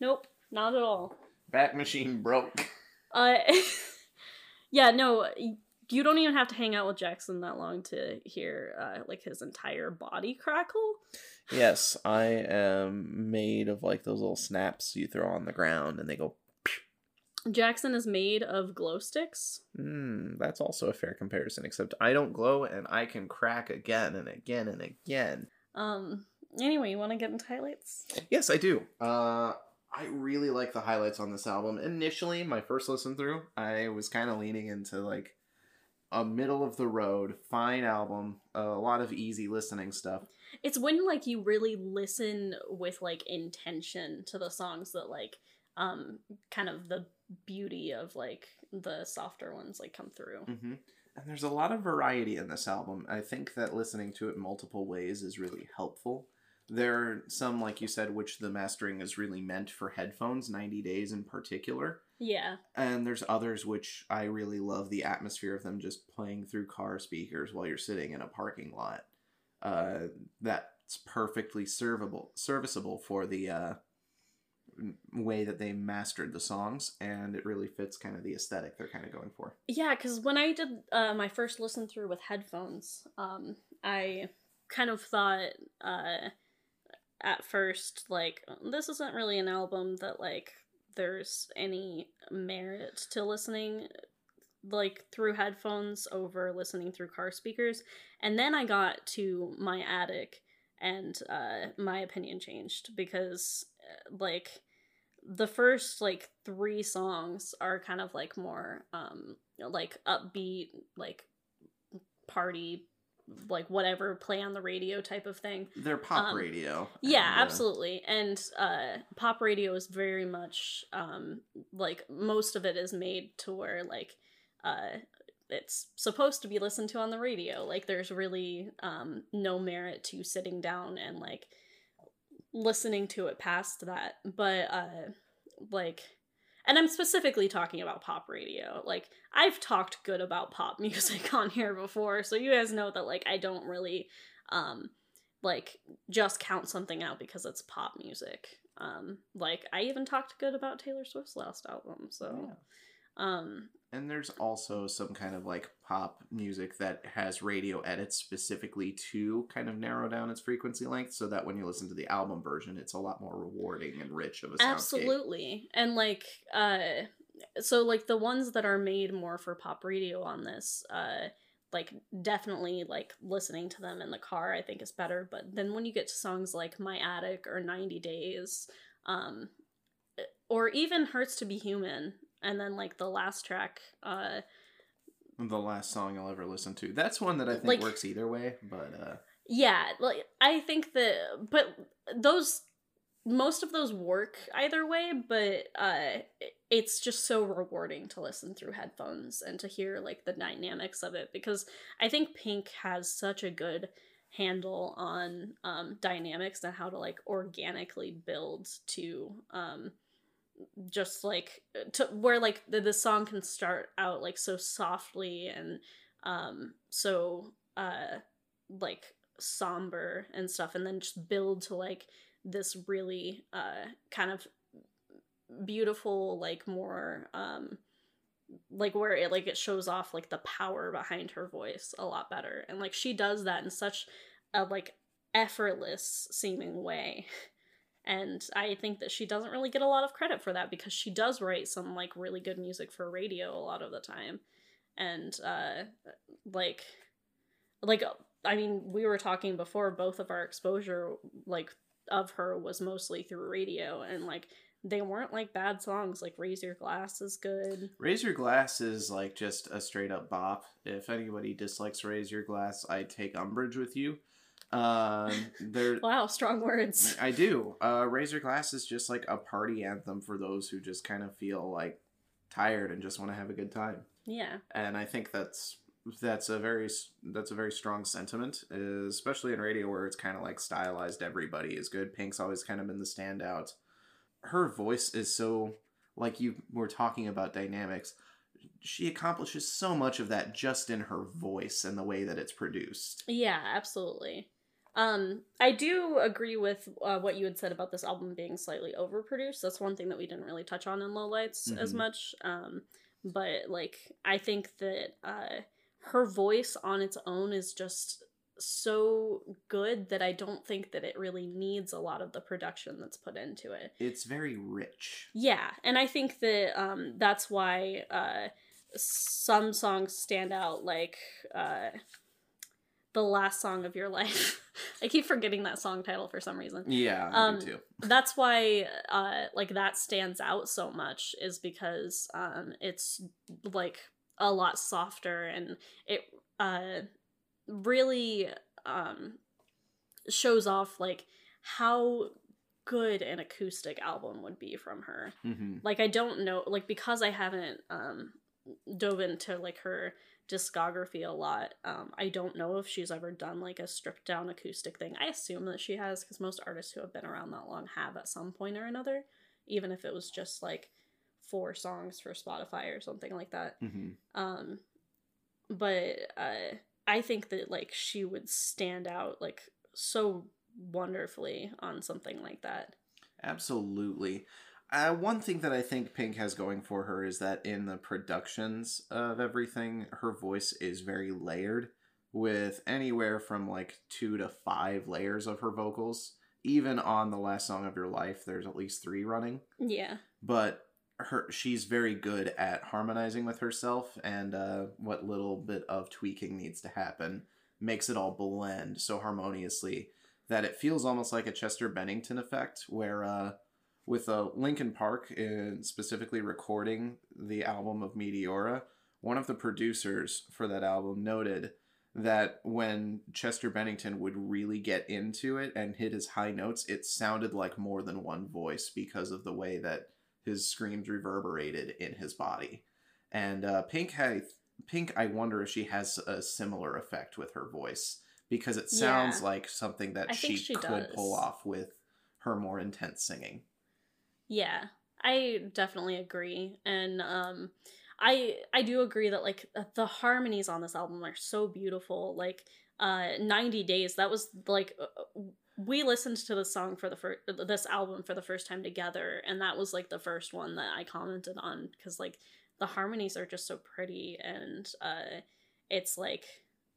nope, not at all. Back machine broke. Uh, yeah, no, you don't even have to hang out with Jackson that long to hear uh, like his entire body crackle. Yes, I am made of like those little snaps you throw on the ground and they go. Jackson is made of glow sticks. Hmm, that's also a fair comparison. Except I don't glow and I can crack again and again and again. Um. Anyway, you want to get into highlights? Yes, I do. Uh, I really like the highlights on this album. Initially, my first listen through, I was kind of leaning into like a middle of the road, fine album, a lot of easy listening stuff. It's when like you really listen with like intention to the songs that like um kind of the beauty of like the softer ones like come through. hmm And there's a lot of variety in this album. I think that listening to it multiple ways is really helpful. There are some, like you said, which the mastering is really meant for headphones, 90 days in particular. Yeah. And there's others which I really love the atmosphere of them just playing through car speakers while you're sitting in a parking lot. Uh, that's perfectly servable, serviceable for the uh, way that they mastered the songs, and it really fits kind of the aesthetic they're kind of going for. Yeah, because when I did uh, my first listen through with headphones, um, I kind of thought uh, at first like this isn't really an album that like there's any merit to listening like through headphones over listening through car speakers and then i got to my attic and uh my opinion changed because uh, like the first like three songs are kind of like more um like upbeat like party like whatever play on the radio type of thing They're pop Um, radio. yeah and, uh, absolutely and uh pop radio is very much um like most of it is made to where like uh it's supposed to be listened to on the radio like there's really um no merit to sitting down and like listening to it past that but uh like and I'm specifically talking about pop radio. Like I've talked good about pop music on here before, so you guys know that like I don't really um like just count something out because it's pop music. Um like I even talked good about Taylor Swift's last album, so yeah. um And there's also some kind of like pop music that has radio edits specifically to kind of narrow down its frequency length so that when you listen to the album version, it's a lot more rewarding and rich of a soundscape. absolutely. And like uh so like the ones that are made more for pop radio on this uh like definitely like listening to them in the car I think is better, but then when you get to songs like My Attic or 90 Days um or even Hurts to Be Human and then like the last track uh The last song I'll ever listen to. That's one that I think Like- works either way, but uh yeah like i think that but those most of those work either way but uh it's just so rewarding to listen through headphones and to hear like the dynamics of it because i think pink has such a good handle on um dynamics and how to like organically build to um just like to where like the, the song can start out like so softly and um so uh like somber and stuff and then just build to like this really uh kind of beautiful like more um like where it like it shows off like the power behind her voice a lot better. And like she does that in such a like effortless seeming way and i think that she doesn't really get a lot of credit for that because she does write some like really good music for radio a lot of the time and uh like like i mean we were talking before both of our exposure like of her was mostly through radio and like they weren't like bad songs like raise your glass is good Raise Your Glass is like just a straight up bop. If anybody dislikes Raise Your Glass, I take umbrage with you. There, wow strong words I do. Uh, Your Glass is just like a party anthem for those who just kind of feel like tired and just want to have a good time. yeah And I think that's that's a very that's a very strong sentiment, especially in radio where it's kind of like stylized. Everybody is good. Pink's always kind of been the standout. Her voice is so like you were talking about dynamics. She accomplishes so much of that just in her voice and the way that it's produced. Yeah, absolutely. Um, I do agree with uh, what you had said about this album being slightly overproduced. That's one thing that we didn't really touch on in Lowlights as Mhm. much. Um, but like, I think that uh, her voice on its own is just so good that I don't think that it really needs a lot of the production that's put into it. It's very rich. Yeah, and I think that um, that's why uh, some songs stand out, like uh, the last song of your life. I keep forgetting that song title for some reason. Yeah, Um, do too. That's why, uh, like that stands out so much is because um, it's like a lot softer and it uh really um shows off like how good an acoustic album would be from her Mm-hmm. like i don't know like because i haven't um dove into like her discography a lot um i don't know if she's ever done like a stripped down acoustic thing i assume that she has because most artists who have been around that long have at some point or another even if it was just like four songs for spotify or something like that Mm-hmm. um but uh i think that like she would stand out like so wonderfully on something like that Absolutely. Uh, one thing that I think Pink has going for her is that in the productions of everything, her voice is very layered, with anywhere from like two to five layers of her vocals. Even on the last song of your life, there's at least three running. yeah But her, she's very good at harmonizing with herself, and uh, what little bit of tweaking needs to happen makes it all blend so harmoniously that it feels almost like a Chester Bennington effect, where uh, with uh, Linkin Park in specifically recording the album of Meteora, one of the producers for that album noted that when Chester Bennington would really get into it and hit his high notes, it sounded like more than one voice because of the way that his screams reverberated in his body. And uh, Pink, had, Pink, I wonder if she has a similar effect with her voice because it sounds Yeah. like something that she, she could pull off with her more intense singing. Yeah, I definitely agree, and um, I I do agree that like the harmonies on this album are so beautiful. Like, uh, ninety days. That was like uh, we listened to this song for the first this album for the first time together, and that was like the first one that I commented on because like the harmonies are just so pretty, and uh, it's like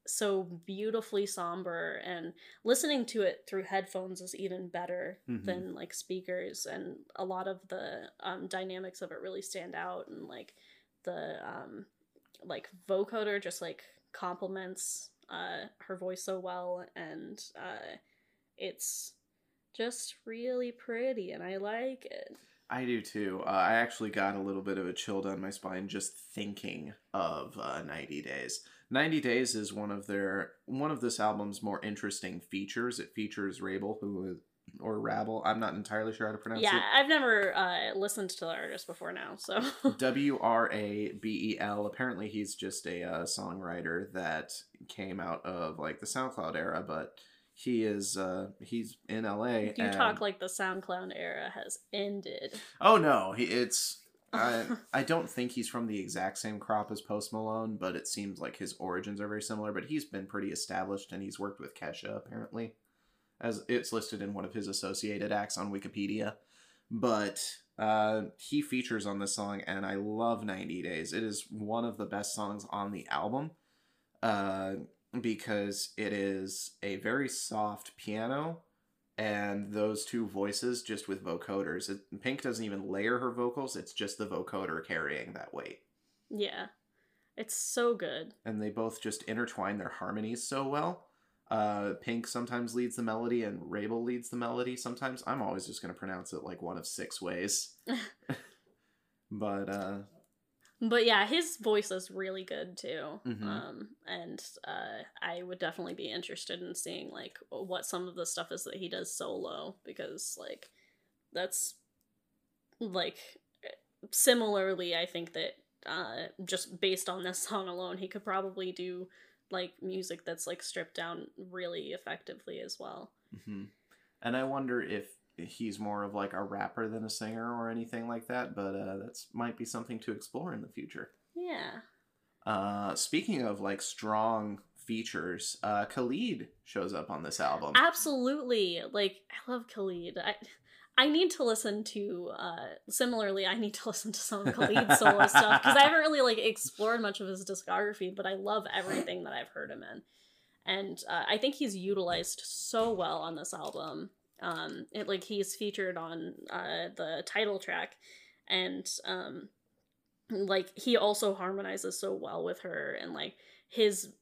so beautifully somber and listening to it through headphones is even better Mhm. than like speakers and a lot of the um, dynamics of it really stand out and like the um like vocoder just like complements uh her voice so well and uh it's just really pretty and i like it I do too. Uh, I actually got a little bit of a chill down my spine just thinking of uh, 90 Days. 90 Days is one of their one of this album's more interesting features. It features Wrabel, who is or Rabble. I'm not entirely sure how to pronounce it. yeah i've never uh listened to the artist before now so. W R A B E L. Apparently, he's just a uh, songwriter that came out of like the SoundCloud era, but he is uh, he's in LA. you talk like the soundcloud era has ended Oh no, he, it's I I don't think he's from the exact same crop as Post Malone, but it seems like his origins are very similar. But he's been pretty established, and he's worked with Kesha apparently, as it's listed in one of his associated acts on Wikipedia. But uh, he features on this song, and I love 90 Days. It is one of the best songs on the album. Uh, because it is a very soft piano and those two voices just with vocoders. It, Pink doesn't even layer her vocals, it's just the vocoder carrying that weight. yeah it's so good And they both just intertwine their harmonies so well. Uh, Pink sometimes leads the melody and Wrabel leads the melody sometimes. I'm always just going to pronounce it like one of six ways. but uh, But yeah, his voice is really good too. Mhm. Um, and uh, I would definitely be interested in seeing like what some of the stuff is that he does solo because like that's like similarly, I think that uh, just based on this song alone, he could probably do like music that's like stripped down really effectively as well. mhm. and I wonder if he's more of like a rapper than a singer or anything like that, but uh, that's might be something to explore in the future. Yeah. Uh, speaking of like strong features, uh, Khalid shows up on this album. Absolutely. Like I love Khalid. I I need to listen to uh similarly I need to listen to some of Khalid's solo stuff because I haven't really like explored much of his discography, but I love everything that I've heard him in. And uh, I think he's utilized so well on this album. Um it like he's featured on uh the title track and um like he also harmonizes so well with her and like his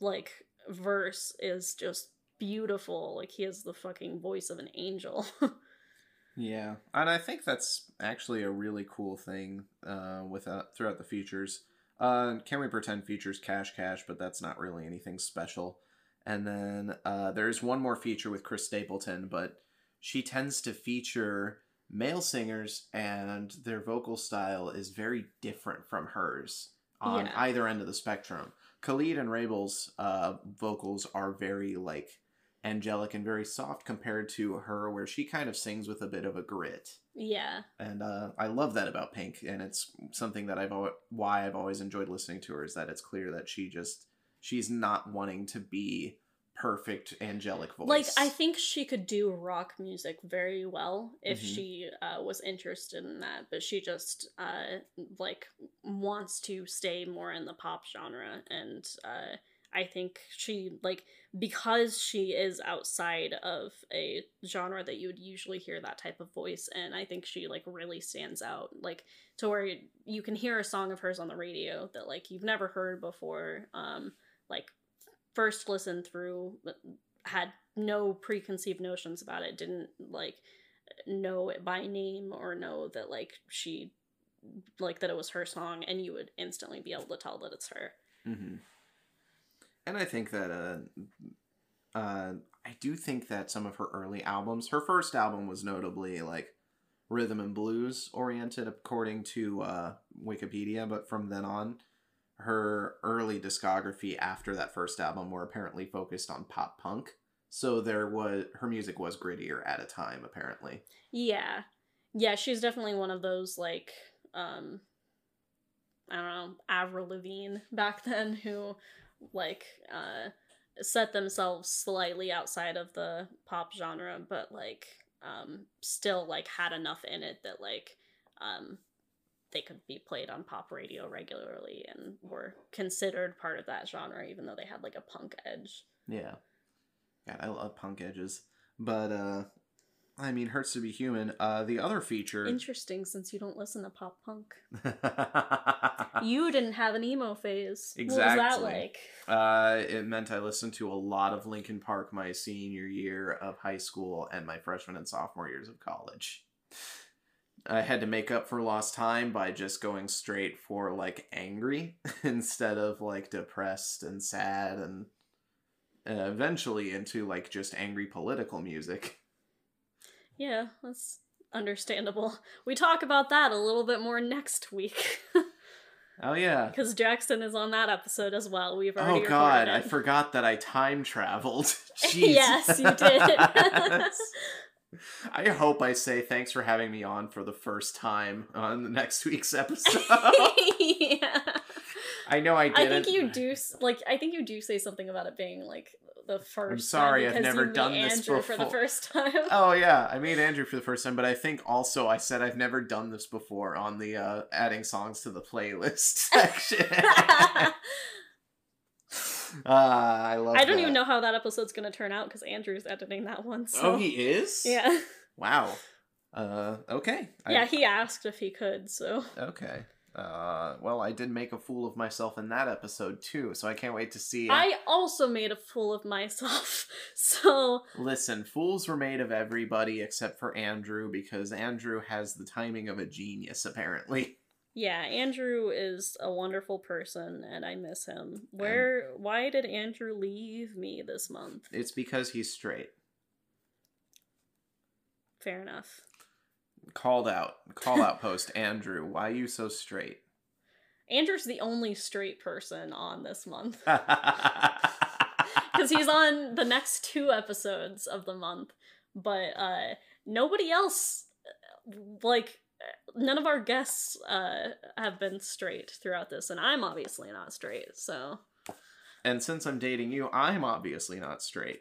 like verse is just beautiful like he has the fucking voice of an angel Yeah, and I think that's actually a really cool thing uh, with uh, throughout the features. Uh, Can We Pretend features Cash Cash, but that's not really anything special. And then uh, there's one more feature with Chris Stapleton, but she tends to feature male singers, and their vocal style is very different from hers on Yeah. either end of the spectrum. Khalid and Wrabel's uh, vocals are very like angelic and very soft compared to her, where she kind of sings with a bit of a grit Yeah. and uh, I love that about Pink, and it's something that I've al- why I've always enjoyed listening to her is that it's clear that she just she's not wanting to be perfect angelic voice. Like I think she could do rock music very well if Mhm. she uh, was interested in that, but she just uh, like wants to stay more in the pop genre, and uh, I think she like because she is outside of a genre that you would usually hear that type of voice, and I think she like really stands out, like to where you can hear a song of hers on the radio that like you've never heard before, um, like first listen through had no preconceived notions about it didn't like know it by name or know that like she like that it was her song and you would instantly be able to tell that it's her hmm And I think that uh, uh, I do think that some of her early albums, her first album was notably like rhythm and blues oriented, according to uh, Wikipedia. But from then on, her early discography after that first album were apparently focused on pop punk. So there was her music was grittier at a time, apparently. yeah yeah she's definitely one of those like um i don't know avril lavigne back then who like uh set themselves slightly outside of the pop genre but like um still like had enough in it that like um they could be played on pop radio regularly and were considered part of that genre even though they had like a punk edge Yeah. God, I love punk edges. But uh I mean Hurts to Be Human. Uh the other feature interesting since you don't listen to pop punk you didn't have an emo phase what was that Exactly. like Uh, it meant I listened to a lot of Linkin Park my senior year of high school and my freshman and sophomore years of college. I had to make up for lost time by just going straight for like angry instead of like depressed and sad and uh, eventually into like just angry political music. Yeah, that's understandable. We talk about that a little bit more next week Oh yeah. because Jackson is on that episode as well. We've already Oh god, recorded I forgot that I time traveled. Jeez. yes, you did. I hope I say thanks for having me on for the first time on the next week's episode. yeah. I know I I didn't. think you do like. I think you do say something about it being like the first. I'm sorry, I've never done this Andrew for the before. first time. Oh yeah, I made Andrew for the first time, but I think also I said I've never done this before on the uh, adding songs to the playlist section. Ah, I love. I don't that. even know how that episode's gonna turn out because Andrew's editing that one. So. Oh, he is. Yeah. Wow. Uh. Okay. I- Yeah, he asked if he could, so. Okay. Uh, well, I did make a fool of myself in that episode too, so I can't wait to see. I also made a fool of myself, so. Listen, fools were made of everybody except for Andrew because Andrew has the timing of a genius, apparently. Yeah, Andrew is a wonderful person and I miss him. Where. Why did Andrew leave me this month? It's because he's straight. Fair enough. Called out. Call out post. Andrew, why you so straight? Andrew's the only straight person on this month. Because Because he's on the next two episodes of the month, but uh, nobody else, like, none of our guests uh, have been straight throughout this, and I'm obviously not straight, so And since I'm dating you, I'm obviously not straight.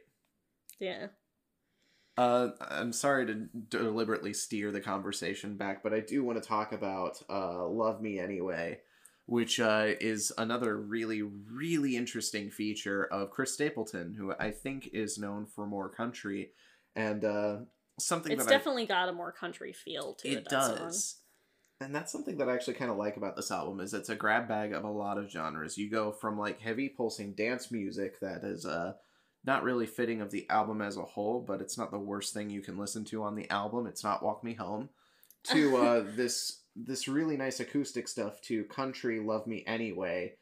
yeah. Uh, I'm sorry to deliberately steer the conversation back, but I do want to talk about uh, "Love Me Anyway," which uh, is another really, really interesting feature of Chris Stapleton, who I think is known for more country and uh, something It's that I- definitely got a more country feel to it. it does. And that's something that I actually kind of like about this album is it's a grab bag of a lot of genres. You go from like heavy pulsing dance music that is uh not really fitting of the album as a whole, but it's not the worst thing you can listen to on the album. It's not Walk Me Home. To uh this this really nice acoustic stuff to country love me anyway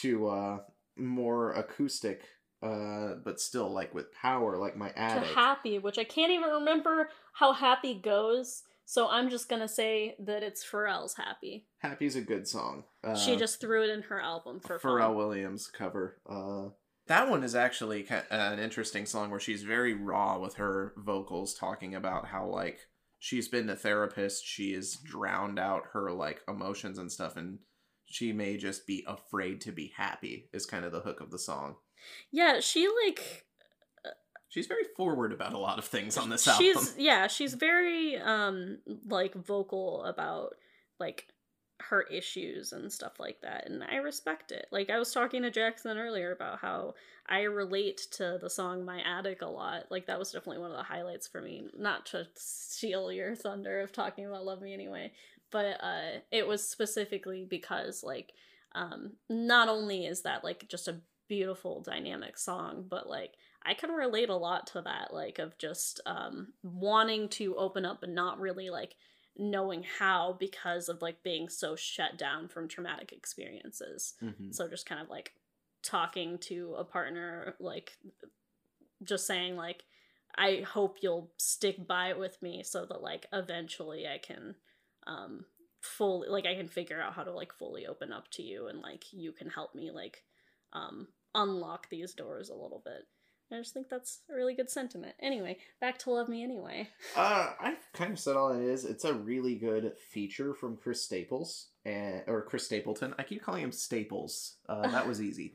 to uh more acoustic uh but still like with power like my to happy, which I can't even remember how happy goes. So I'm just gonna say that it's Pharrell's happy. happy's a good song uh, she just threw it in her album for Pharrell fun. Williams cover. Uh, that one is actually ki- an interesting song where she's very raw with her vocals, talking about how like she's been a therapist, she has drowned out her like emotions and stuff, and she may just be afraid to be happy. Is kind of the hook of the song. Yeah, she like She's very forward about a lot of things on this she's album. yeah she's very um like vocal about like her issues and stuff like that and i respect it like i was talking to jackson earlier about how i relate to the song my attic a lot like that was definitely one of the highlights for me not to steal your thunder of talking about love me anyway but uh it was specifically because like um not only is that like just a beautiful dynamic song but like I can relate a lot to that, like of just um, wanting to open up but not really like knowing how because of like being so shut down from traumatic experiences. Mhm. So just kind of like talking to a partner, like just saying like, I hope you'll stick by it with me so that like eventually I can um fully like I can figure out how to like fully open up to you and like you can help me like um unlock these doors a little bit. I just think that's a really good sentiment. Anyway, back to Love Me Anyway. Uh, I've kind of said all it is. It's a really good feature from Chris Staples and or Chris Stapleton. I keep calling him Staples. Uh, that was easy.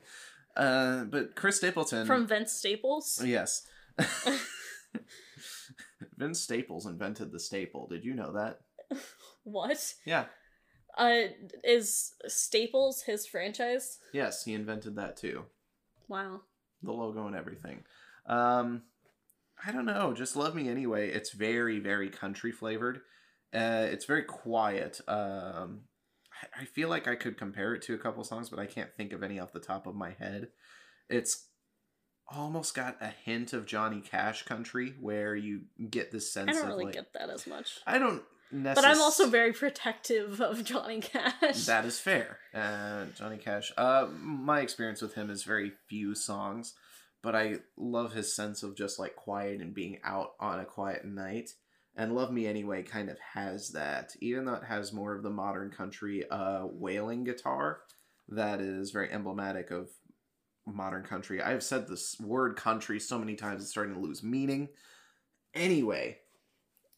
Uh, but Chris Stapleton From Vince Staples. yes, Vince Staples invented the staple. Did you know that? What? Yeah. Uh is Staples his franchise? Yes, he invented that too. Wow. The logo and everything. Um, I don't know. Just love me anyway. It's very very country flavored. Uh, it's very quiet. Um, I- I feel like I could compare it to a couple songs, but I can't think of any off the top of my head. It's almost got a hint of Johnny Cash country, where you get this sense I don't really like get that as much. I don't. Necess- But I'm also very protective of Johnny Cash. That is fair. Uh, Johnny Cash. Uh, my experience with him is very few songs, but I love his sense of just like quiet and being out on a quiet night. And Love Me Anyway kind of has that, even though it has more of the modern country uh, wailing guitar that is very emblematic of modern country. I've said this word country so many times it's starting to lose meaning. Anyway,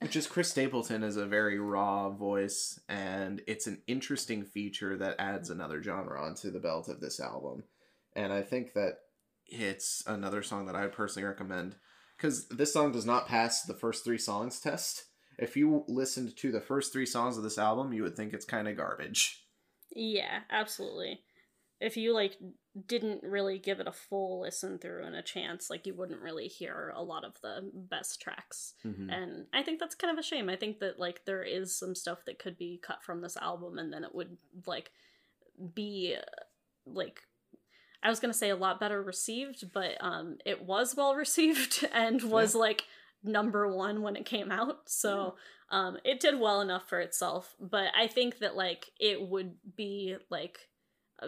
just Chris Stapleton is a very raw voice, and it's an interesting feature that adds another genre onto the belt of this album. And I think that it's another song that I would personally recommend because this song does not pass the first three songs test. If you listened to the first three songs of this album, you would think it's kind of garbage. Yeah, absolutely. If you like didn't really give it a full listen through and a chance, like you wouldn't really hear a lot of the best tracks. Mhm. And I think that's kind of a shame. I think that like there is some stuff that could be cut from this album and then it would like be uh, like I was going to say a lot better received, but um it was well received and was like number 1 when it came out. So um it did well enough for itself, but I think that like it would be like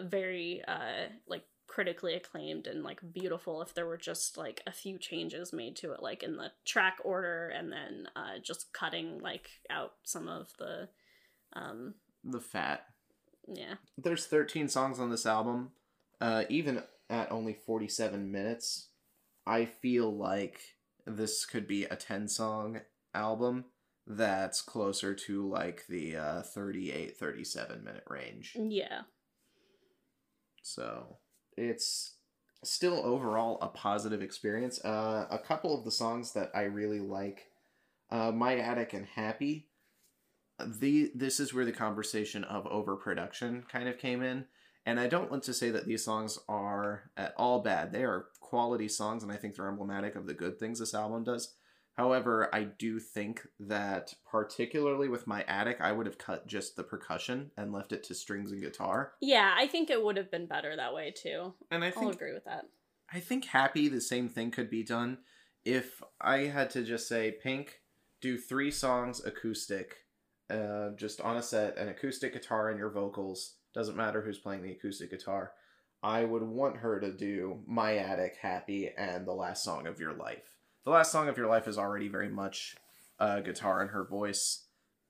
very uh like critically acclaimed and like beautiful if there were just like a few changes made to it like in the track order and then uh just cutting like out some of the um The fat. yeah There's 13 songs on this album. Uh, even at only 47 minutes, I feel like this could be a 10 song album that's closer to like the uh, 38, 37 minute range. yeah So it's still overall a positive experience. Uh, a couple of the songs that I really like, uh, My Attic and Happy. The this is where the conversation of overproduction kind of came in, and I don't want to say that these songs are at all bad. They are quality songs, and I think they're emblematic of the good things this album does. However, I do think that particularly with My Attic, I would have cut just the percussion and left it to strings and guitar. yeah i think it would have been better that way too And I i'll agree with that I think happy the same thing could be done if I had to just say Pink do three songs acoustic uh, just on a set, an acoustic guitar and your vocals. Doesn't matter who's playing the acoustic guitar. I would want her to do My Attic, Happy, and The Last Song of Your Life. The Last Song of Your Life is already very much uh, guitar and her voice,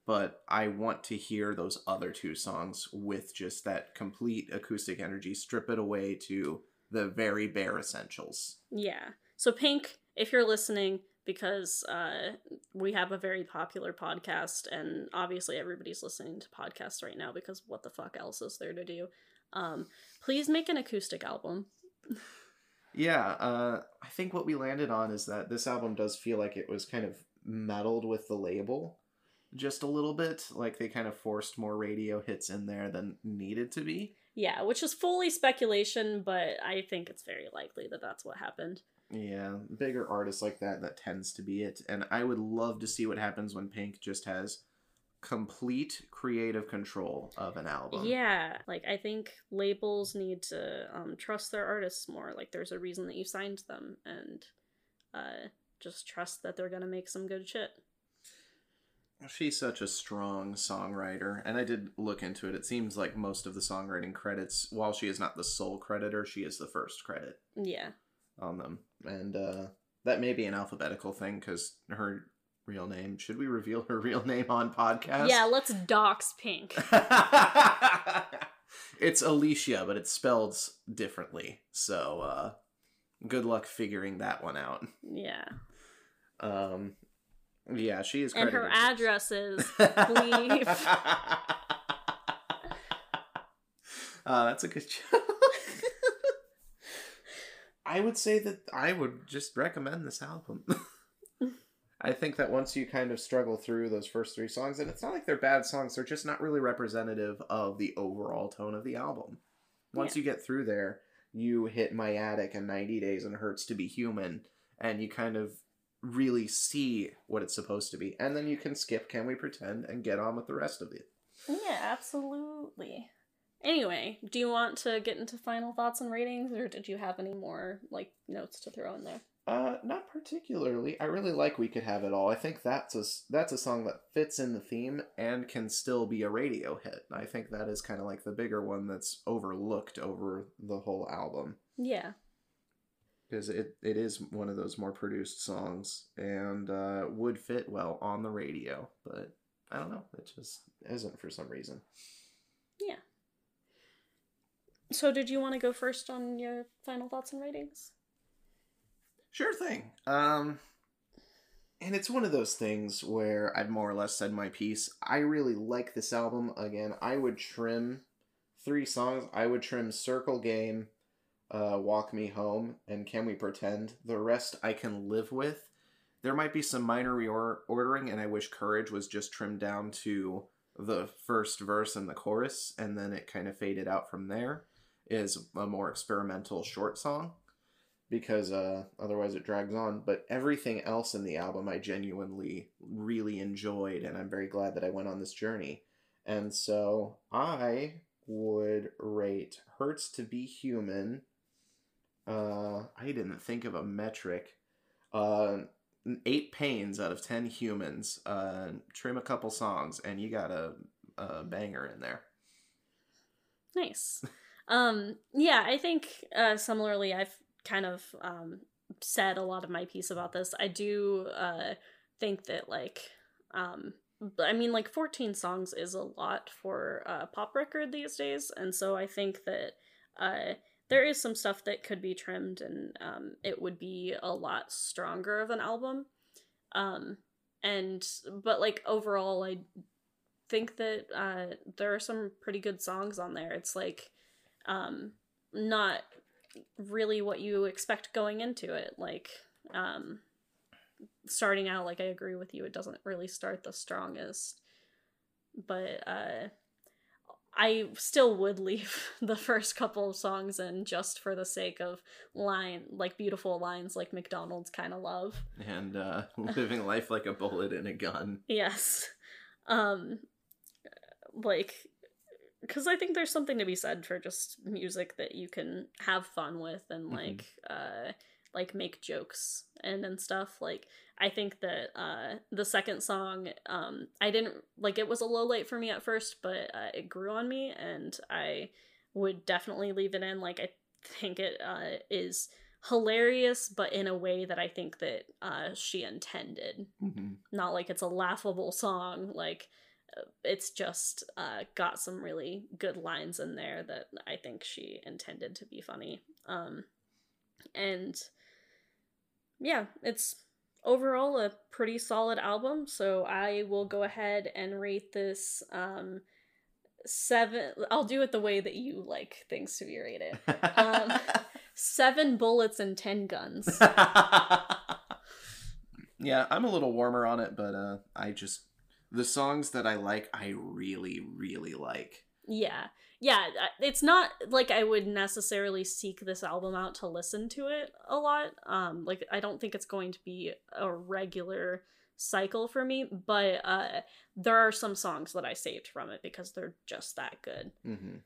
but I want to hear those other two songs with just that complete acoustic energy. Strip it away to the very bare essentials. Yeah. So Pink, if you're listening, because uh, we have a very popular podcast, and obviously everybody's listening to podcasts right now because what the fuck else is there to do? Um, please make an acoustic album. Yeah, uh, I think what we landed on is that this album does feel like it was kind of meddled with the label just a little bit. Like they kind of forced more radio hits in there than needed to be. Yeah, which is fully speculation, but I think it's very likely that that's what happened. Yeah, bigger artists like that, that tends to be it. And I would love to see what happens when Pink just has complete creative control of an album. Yeah, like I think labels need to um, trust their artists more. Like there's a reason that you signed them, and uh, just trust that they're gonna make some good shit. She's such a strong songwriter, and I did look into it. It seems like most of the songwriting credits, while she is not the sole creditor, she is the first credit Yeah, on them. And uh, that may be an alphabetical thing because her real name. Should we reveal her real name on podcast? yeah. Let's dox Pink. it's Alicia, but it's spelled differently. So uh, good luck figuring that one out. Yeah, Um, yeah, she is. and her address is uh, that's a good joke. I would say that I would just recommend this album. I think that once you kind of struggle through those first three songs, and it's not like they're bad songs, they're just not really representative of the overall tone of the album. Once Yeah. you get through there, you hit My Attic and 90 Days and Hurts to Be Human, and you kind of really see what it's supposed to be. And then you can skip Can We Pretend and get on with the rest of it. Yeah, absolutely. Anyway, do you want to get into final thoughts and ratings, or did you have any more like notes to throw in there? Uh, not particularly. I really like "We Could Have It All." I think that's a that's a song that fits in the theme and can still be a radio hit. I think that is kind of like the bigger one that's overlooked over the whole album Yeah, because it, it is one of those more produced songs and uh, would fit well on the radio. But I don't know, it just isn't for some reason. yeah. So, did you want to go first on your final thoughts and ratings? Sure thing. Um, and it's one of those things where I've more or less said my piece. I really like this album. Again, I would trim three songs. I would trim Circle Game, uh, Walk Me Home, and Can We Pretend. The rest I can live with. There might be some minor reordering, and I wish Courage was just trimmed down to the first verse and the chorus, and then it kind of faded out from there. Is a more experimental short song because uh, otherwise it drags on. But everything else in the album I genuinely really enjoyed, and I'm very glad that I went on this journey. And so I would rate Hurts to Be Human. Uh, I didn't think of a metric. Uh, eight pains out of ten humans. Uh, trim a couple songs, and you got a, a banger in there. Nice. um, yeah, I think uh, similarly, I've kind of um, said a lot of my piece about this. I do uh, think that, like, um, I mean, like, 14 songs is a lot for a pop record these days. And so I think that uh, there is some stuff that could be trimmed and um, it would be a lot stronger of an album. Um, and, but, like, overall, I think that uh, there are some pretty good songs on there. It's like um, not really what you expect going into it. Like um, starting out, like I agree with you, it doesn't really start the strongest, but uh, I still would leave the first couple of songs in just for the sake of line, like beautiful lines like McDonald's kind of love. And uh, living life like a bullet in a gun. Yes. Um like cuz I think there's something to be said for just music that you can have fun with and Mhm. like uh like make jokes and and stuff like i think that uh the second song um i didn't like it was a low light for me at first but uh, it grew on me and i would definitely leave it in like i think it uh is hilarious but in a way that i think that uh she intended Mhm. not like it's a laughable song like it's just uh, got some really good lines in there that i think she intended to be funny. Um, and yeah it's overall a pretty solid album so i will go ahead and rate this um, seven i'll do it the way that you like things to be rated. Um, seven bullets and ten guns. Yeah, I'm a little warmer on it, but uh, I just the songs that I like, I really, really like. Yeah. Yeah, uh, it's not like I would necessarily seek this album out to listen to it a lot. Um like I don't think it's going to be a regular cycle for me, but uh there are some songs that I saved from it because they're just that good. hmm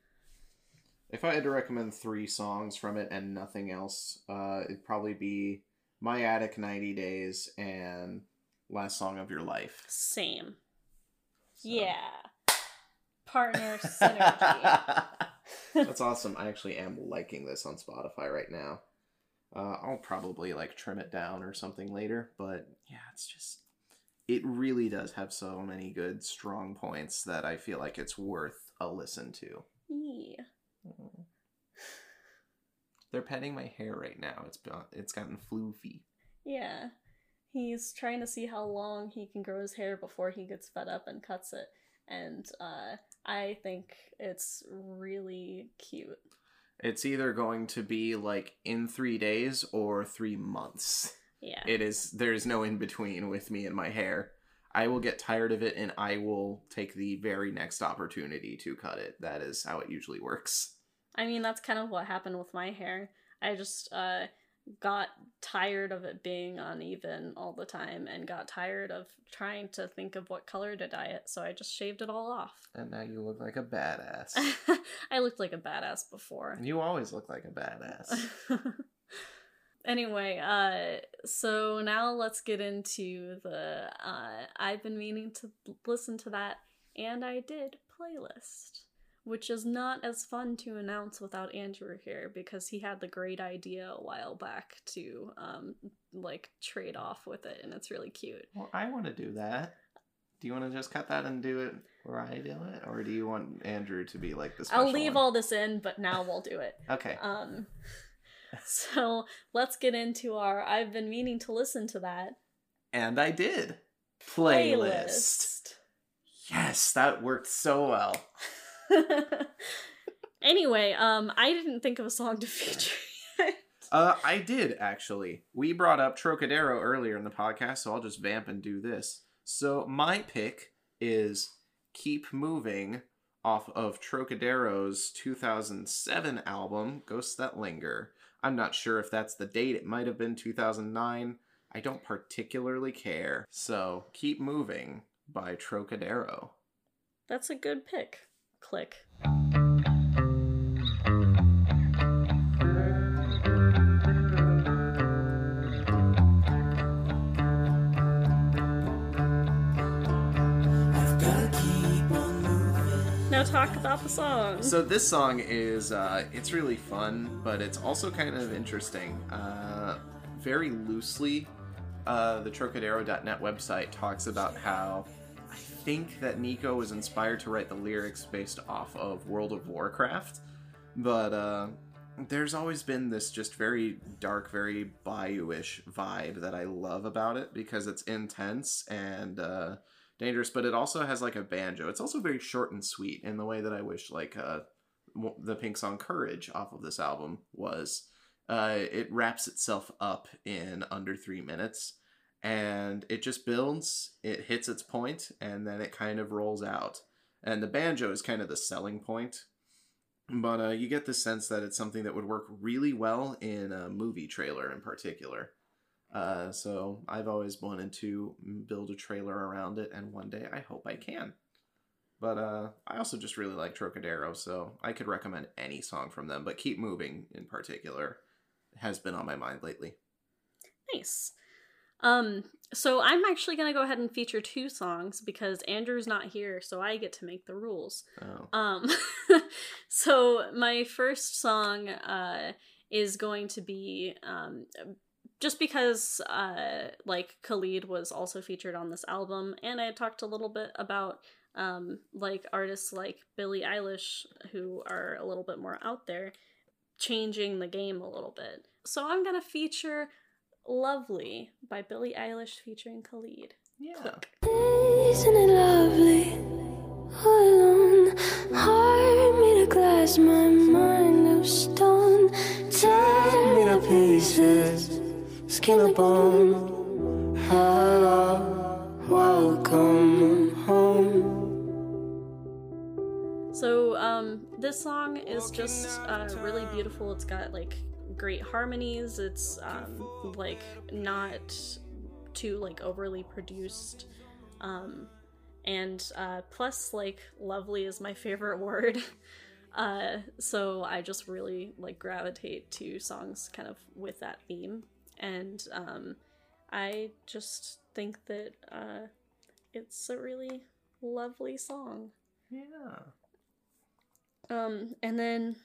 If I had to recommend three songs from it and nothing else, uh, it'd probably be "My Attic," "90 Days," and "Last Song of Your Life." Same. So- Yeah. Partner synergy. That's awesome. I actually am liking this on Spotify right now. Uh, I'll probably like trim it down or something later, but yeah, it's just it really does have so many good strong points that I feel like it's worth a listen to. yeah. They're petting my hair right now. It's it's gotten floofy. Yeah. He's trying to see how long he can grow his hair before he gets fed up and cuts it. And uh, I think it's really cute. It's either going to be like in three days or three months. Yeah. It is there's no in between with me and my hair. I will get tired of it and I will take the very next opportunity to cut it. That is how it usually works. I mean, that's kind of what happened with my hair. I just uh, got tired of it being uneven all the time and got tired of trying to think of what color to dye it, so I just shaved it all off. And now you look like a badass. I looked like a badass before. you always look like a badass. anyway, uh so now let's get into the uh I've been meaning to listen to that and I did playlist, which is not as fun to announce without Andrew here because he had the great idea a while back to um like trade off with it and it's really cute. Well, I want to do that. Do you want to just cut that and do it where I do it, or do you want Andrew to be like this? I'll leave all this in, but now we'll do it. Okay. Um so let's get into our I've been meaning to listen to that and I did. Playlist. Yes, that worked so well. anyway, um, I didn't think of a song to feature. yet. Uh, I did actually. We brought up Trocadero earlier in the podcast, so I'll just vamp and do this. So my pick is "Keep Moving" off of Trocadero's 2007 album "Ghosts That Linger." I'm not sure if that's the date. It might have been 2009. I don't particularly care. So, "Keep Moving" by Trocadero. That's a good pick. Click. Now talk about the song. So this song is uh, it's really fun, but it's also kind of interesting. Uh, very loosely, uh, the Trocadero.net website talks about how think that Nico was inspired to write the lyrics based off of World of Warcraft, but uh, there's always been this just very dark, very bayou-ish vibe that I love about it because it's intense and uh, dangerous, but it also has like a banjo. It's also very short and sweet in the way that I wish like uh, the Pink song "Courage" off of this album was. Uh, it wraps itself up in under three minutes, and it just builds. It hits its point, and then it kind of rolls out. And the banjo is kind of the selling point, but uh, you get the sense that it's something that would work really well in a movie trailer in particular. Uh, so I've always wanted to build a trailer around it, and one day I hope I can. But uh, I also just really like Trocadero, so I could recommend any song from them. But Keep Moving in particular has been on my mind lately. Nice. Um, so I'm actually gonna go ahead and feature two songs because Andrew's not here, so I get to make the rules. Oh. Um, so my first song uh, is going to be um, just because uh, like Khalid was also featured on this album, and I talked a little bit about um, like artists like Billie Eilish who are a little bit more out there, changing the game a little bit. So I'm gonna feature "Lovely" by Billie Eilish featuring Khalid. Yeah. Isn't it lovely? All alone, heart made of glass, my mind of stone. Tear me to pieces, skin and bone. Hello, welcome home. So um, this song is just uh, really beautiful. It's got like great harmonies. It's um, like not too like overly produced. Um, and uh, plus like lovely is my favorite word. Uh, so I just really like gravitate to songs kind of with that theme. And um, I just think that uh, it's a really lovely song. Yeah. Um, and then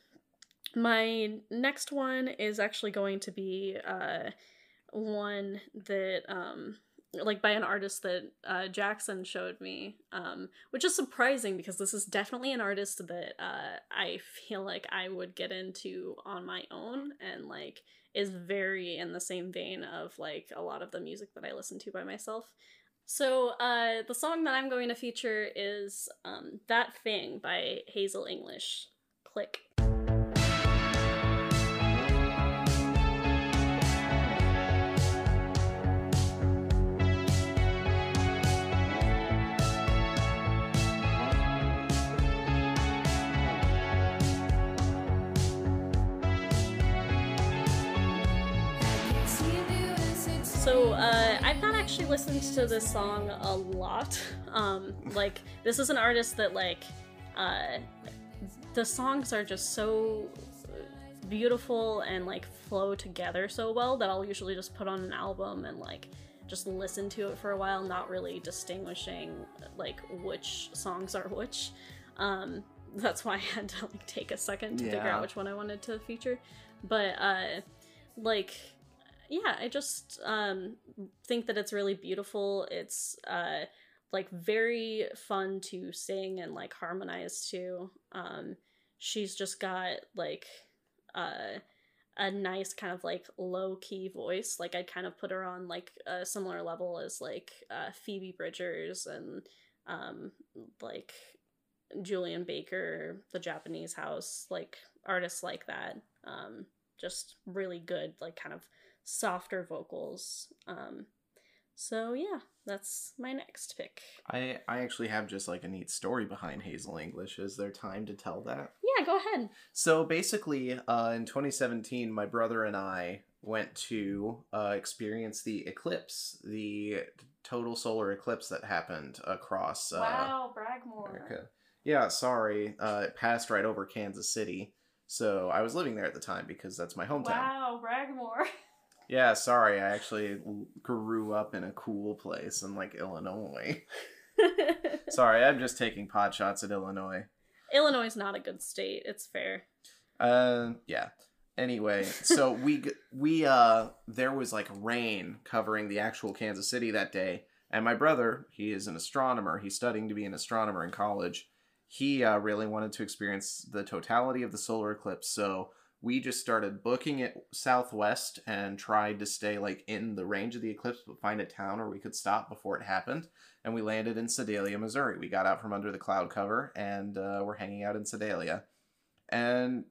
my next one is actually going to be uh, one that um, like by an artist that uh, Jackson showed me, um, which is surprising because this is definitely an artist that uh, I feel like I would get into on my own and like is very in the same vein of like a lot of the music that I listen to by myself. So uh, the song that I'm going to feature is um, "That Thing" by Hazel English. Click. So uh, I've not actually listened to this song a lot. Um, like this is an artist that like uh, the songs are just so beautiful and like flow together so well that I'll usually just put on an album and like just listen to it for a while, not really distinguishing like which songs are which. Um, that's why I had to like take a second to figure out which one I wanted to feature. But uh, like yeah, I just um, think that it's really beautiful. It's uh, like very fun to sing and like harmonize to. Um, she's just got like uh, a nice kind of like low key voice. Like I'd kind of put her on like a similar level as like uh, Phoebe Bridgers and um, like Julien Baker, The Japanese House, like artists like that. Um, just really good, like kind of softer vocals. Um, so yeah, that's my next pick. I I actually have just like a neat story behind Hazel English. Is there time to tell that? Yeah, go ahead. So basically, uh, in 2017, my brother and I went to uh, experience the eclipse, the total solar eclipse that happened across uh, Bragmore. America. Yeah, sorry, uh, it passed right over Kansas City. So I was living there at the time because that's my hometown. Wow, Bragmore. Yeah, sorry, I actually grew up in a cool place in like Illinois. sorry, I'm just taking pot shots at Illinois. Illinois is not a good state. It's fair. Uh, yeah. Anyway, so we we uh there was like rain covering the actual Kansas City that day, and my brother, he is an astronomer. He's studying to be an astronomer in college. He uh, really wanted to experience the totality of the solar eclipse, so we just started booking it southwest and tried to stay like in the range of the eclipse, but find a town where we could stop before it happened. And we landed in Sedalia, Missouri. We got out from under the cloud cover and uh, we're hanging out in Sedalia. And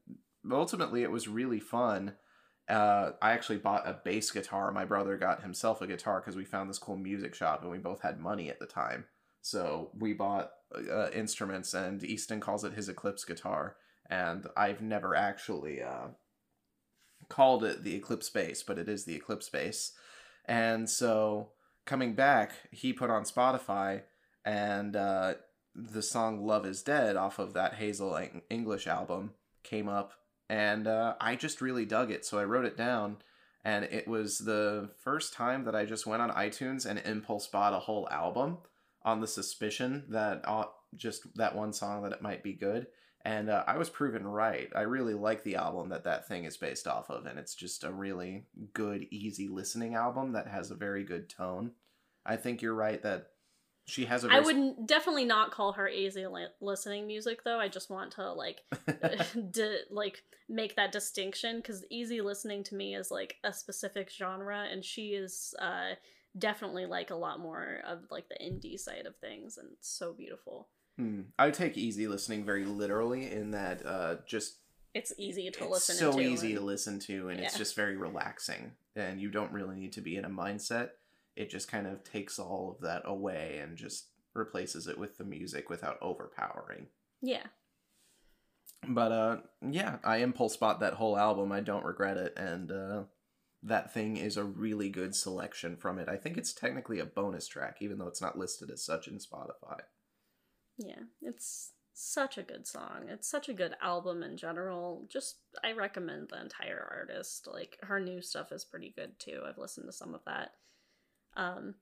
ultimately it was really fun uh, i actually bought a bass guitar my brother got himself a guitar because we found this cool music shop and we both had money at the time so we bought uh, instruments and easton calls it his eclipse guitar and i've never actually uh, called it the eclipse Bass, but it is the eclipse Bass. and so coming back he put on spotify and uh, the song love is dead off of that hazel english album came up and uh, I just really dug it. So I wrote it down, and it was the first time that I just went on iTunes and impulse bought a whole album on the suspicion that uh, just that one song that it might be good. And uh, I was proven right. I really like the album that that thing is based off of, and it's just a really good, easy listening album that has a very good tone. I think you're right that she has a. I would definitely not call her easy li- listening music though. I just want to like di- like make that distinction because easy listening to me is like a specific genre and she is uh definitely like a lot more of like the indie side of things and it's so beautiful Hmm. I take easy listening very literally in that uh, just it's easy to it's listen so to easy and- to listen to, and it's just very relaxing, and you don't really need to be in a mindset. It just kind of takes all of that away and just replaces it with the music without overpowering. yeah But uh, yeah, I impulse bought that whole album. I don't regret it, and uh, that thing is a really good selection from it. I think it's technically a bonus track, even though it's not listed as such in Spotify. Yeah it's such a good song. It's such a good album in general. Just i recommend the entire artist. Like her new stuff is pretty good too. I've listened to some of that. Um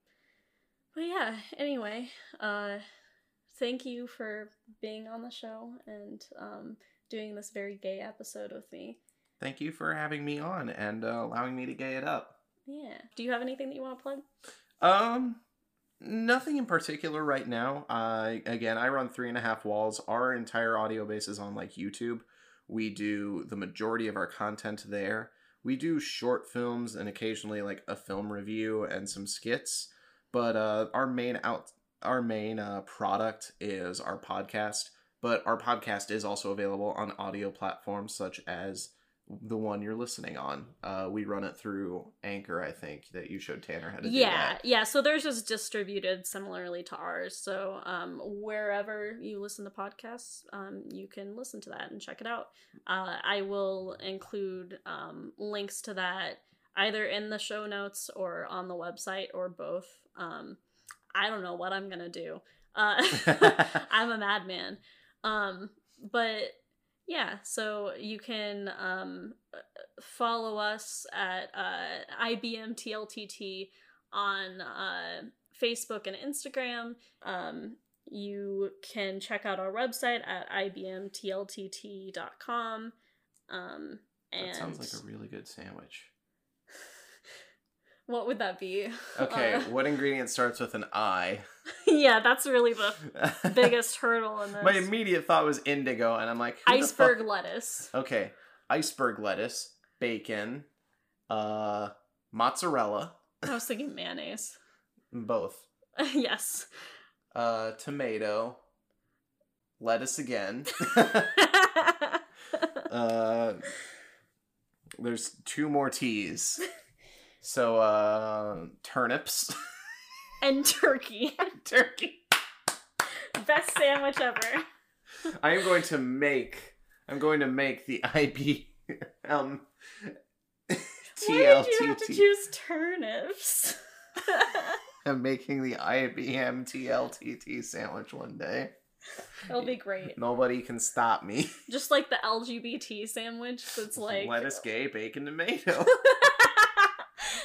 but yeah anyway uh thank you for being on the show and um doing this very gay episode with me. Thank you for having me on and uh, allowing me to gay it up. yeah. Do you have anything that you want to plug? Um, nothing in particular right now. Uh, again, I run three and a half walls. Our entire audio base is on like YouTube. We do the majority of our content there. We do short films and occasionally like a film review and some skits. But uh, our main out our main uh, product is our podcast. But our podcast is also available on audio platforms such as the one you're listening on. Uh, we run it through Anchor, I think, that you showed Tanner how to do yeah that. yeah so theirs is distributed similarly to ours so um wherever you listen to podcasts um you can listen to that and check it out uh i will include um links to that either in the show notes or on the website or both um i don't know what i'm gonna do uh i'm a madman um but yeah so you can um follow us at uh, IBM TLTT on uh, Facebook and Instagram. Um, you can check out our website at ibmtltt.com. Um, and That sounds like a really good sandwich. What would that be? Okay, Uh, what ingredient starts with an I? yeah, that's really the biggest hurdle in this. My immediate thought was indigo, and I'm like, iceberg lettuce. Okay, iceberg lettuce, bacon, uh, mozzarella, I was thinking mayonnaise. both, yes. uh, tomato, lettuce again. uh, there's two more T's. So, uh, turnips, and turkey. turkey. Best sandwich ever. I am going to make. I'm going to make the IB um Why did you have to choose turnips? I'm making the IBM TLTT sandwich one day. It'll be great. Nobody can stop me. Just like the LGBT sandwich that's like lettuce, gay, bacon, tomato.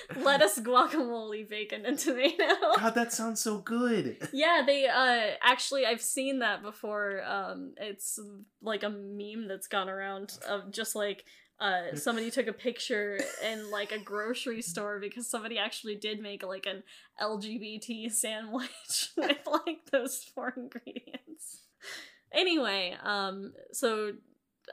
lettuce, guacamole, bacon, and tomato. God, that sounds so good. yeah, they uh actually I've seen that before. Um it's like a meme that's gone around of just like uh somebody took a picture in like a grocery store because somebody actually did make like an LGBT sandwich with like those four ingredients. Anyway, um so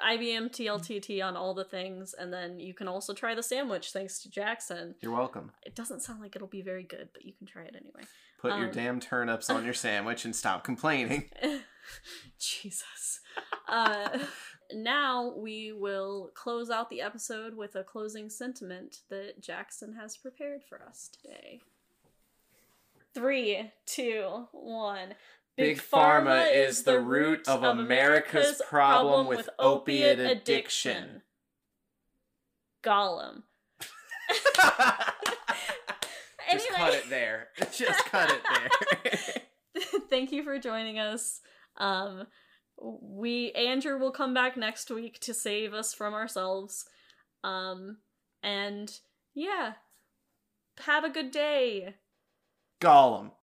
IBM TLTT on all the things and then you can also try the sandwich thanks to Jackson. You're welcome. It doesn't sound like it'll be very good, but you can try it anyway. Put your Um, damn turnips on your sandwich and stop complaining. Jesus. Uh, now we will close out the episode with a closing sentiment that Jackson has prepared for us today. Three, two, one. Big Pharma is the root of America's problem with opiate addiction. Gollum. Just cut it there. Just cut it there. Thank you for joining us. Um, we Andrew will come back next week to save us from ourselves. Um, and Yeah. Have a good day. Gollum.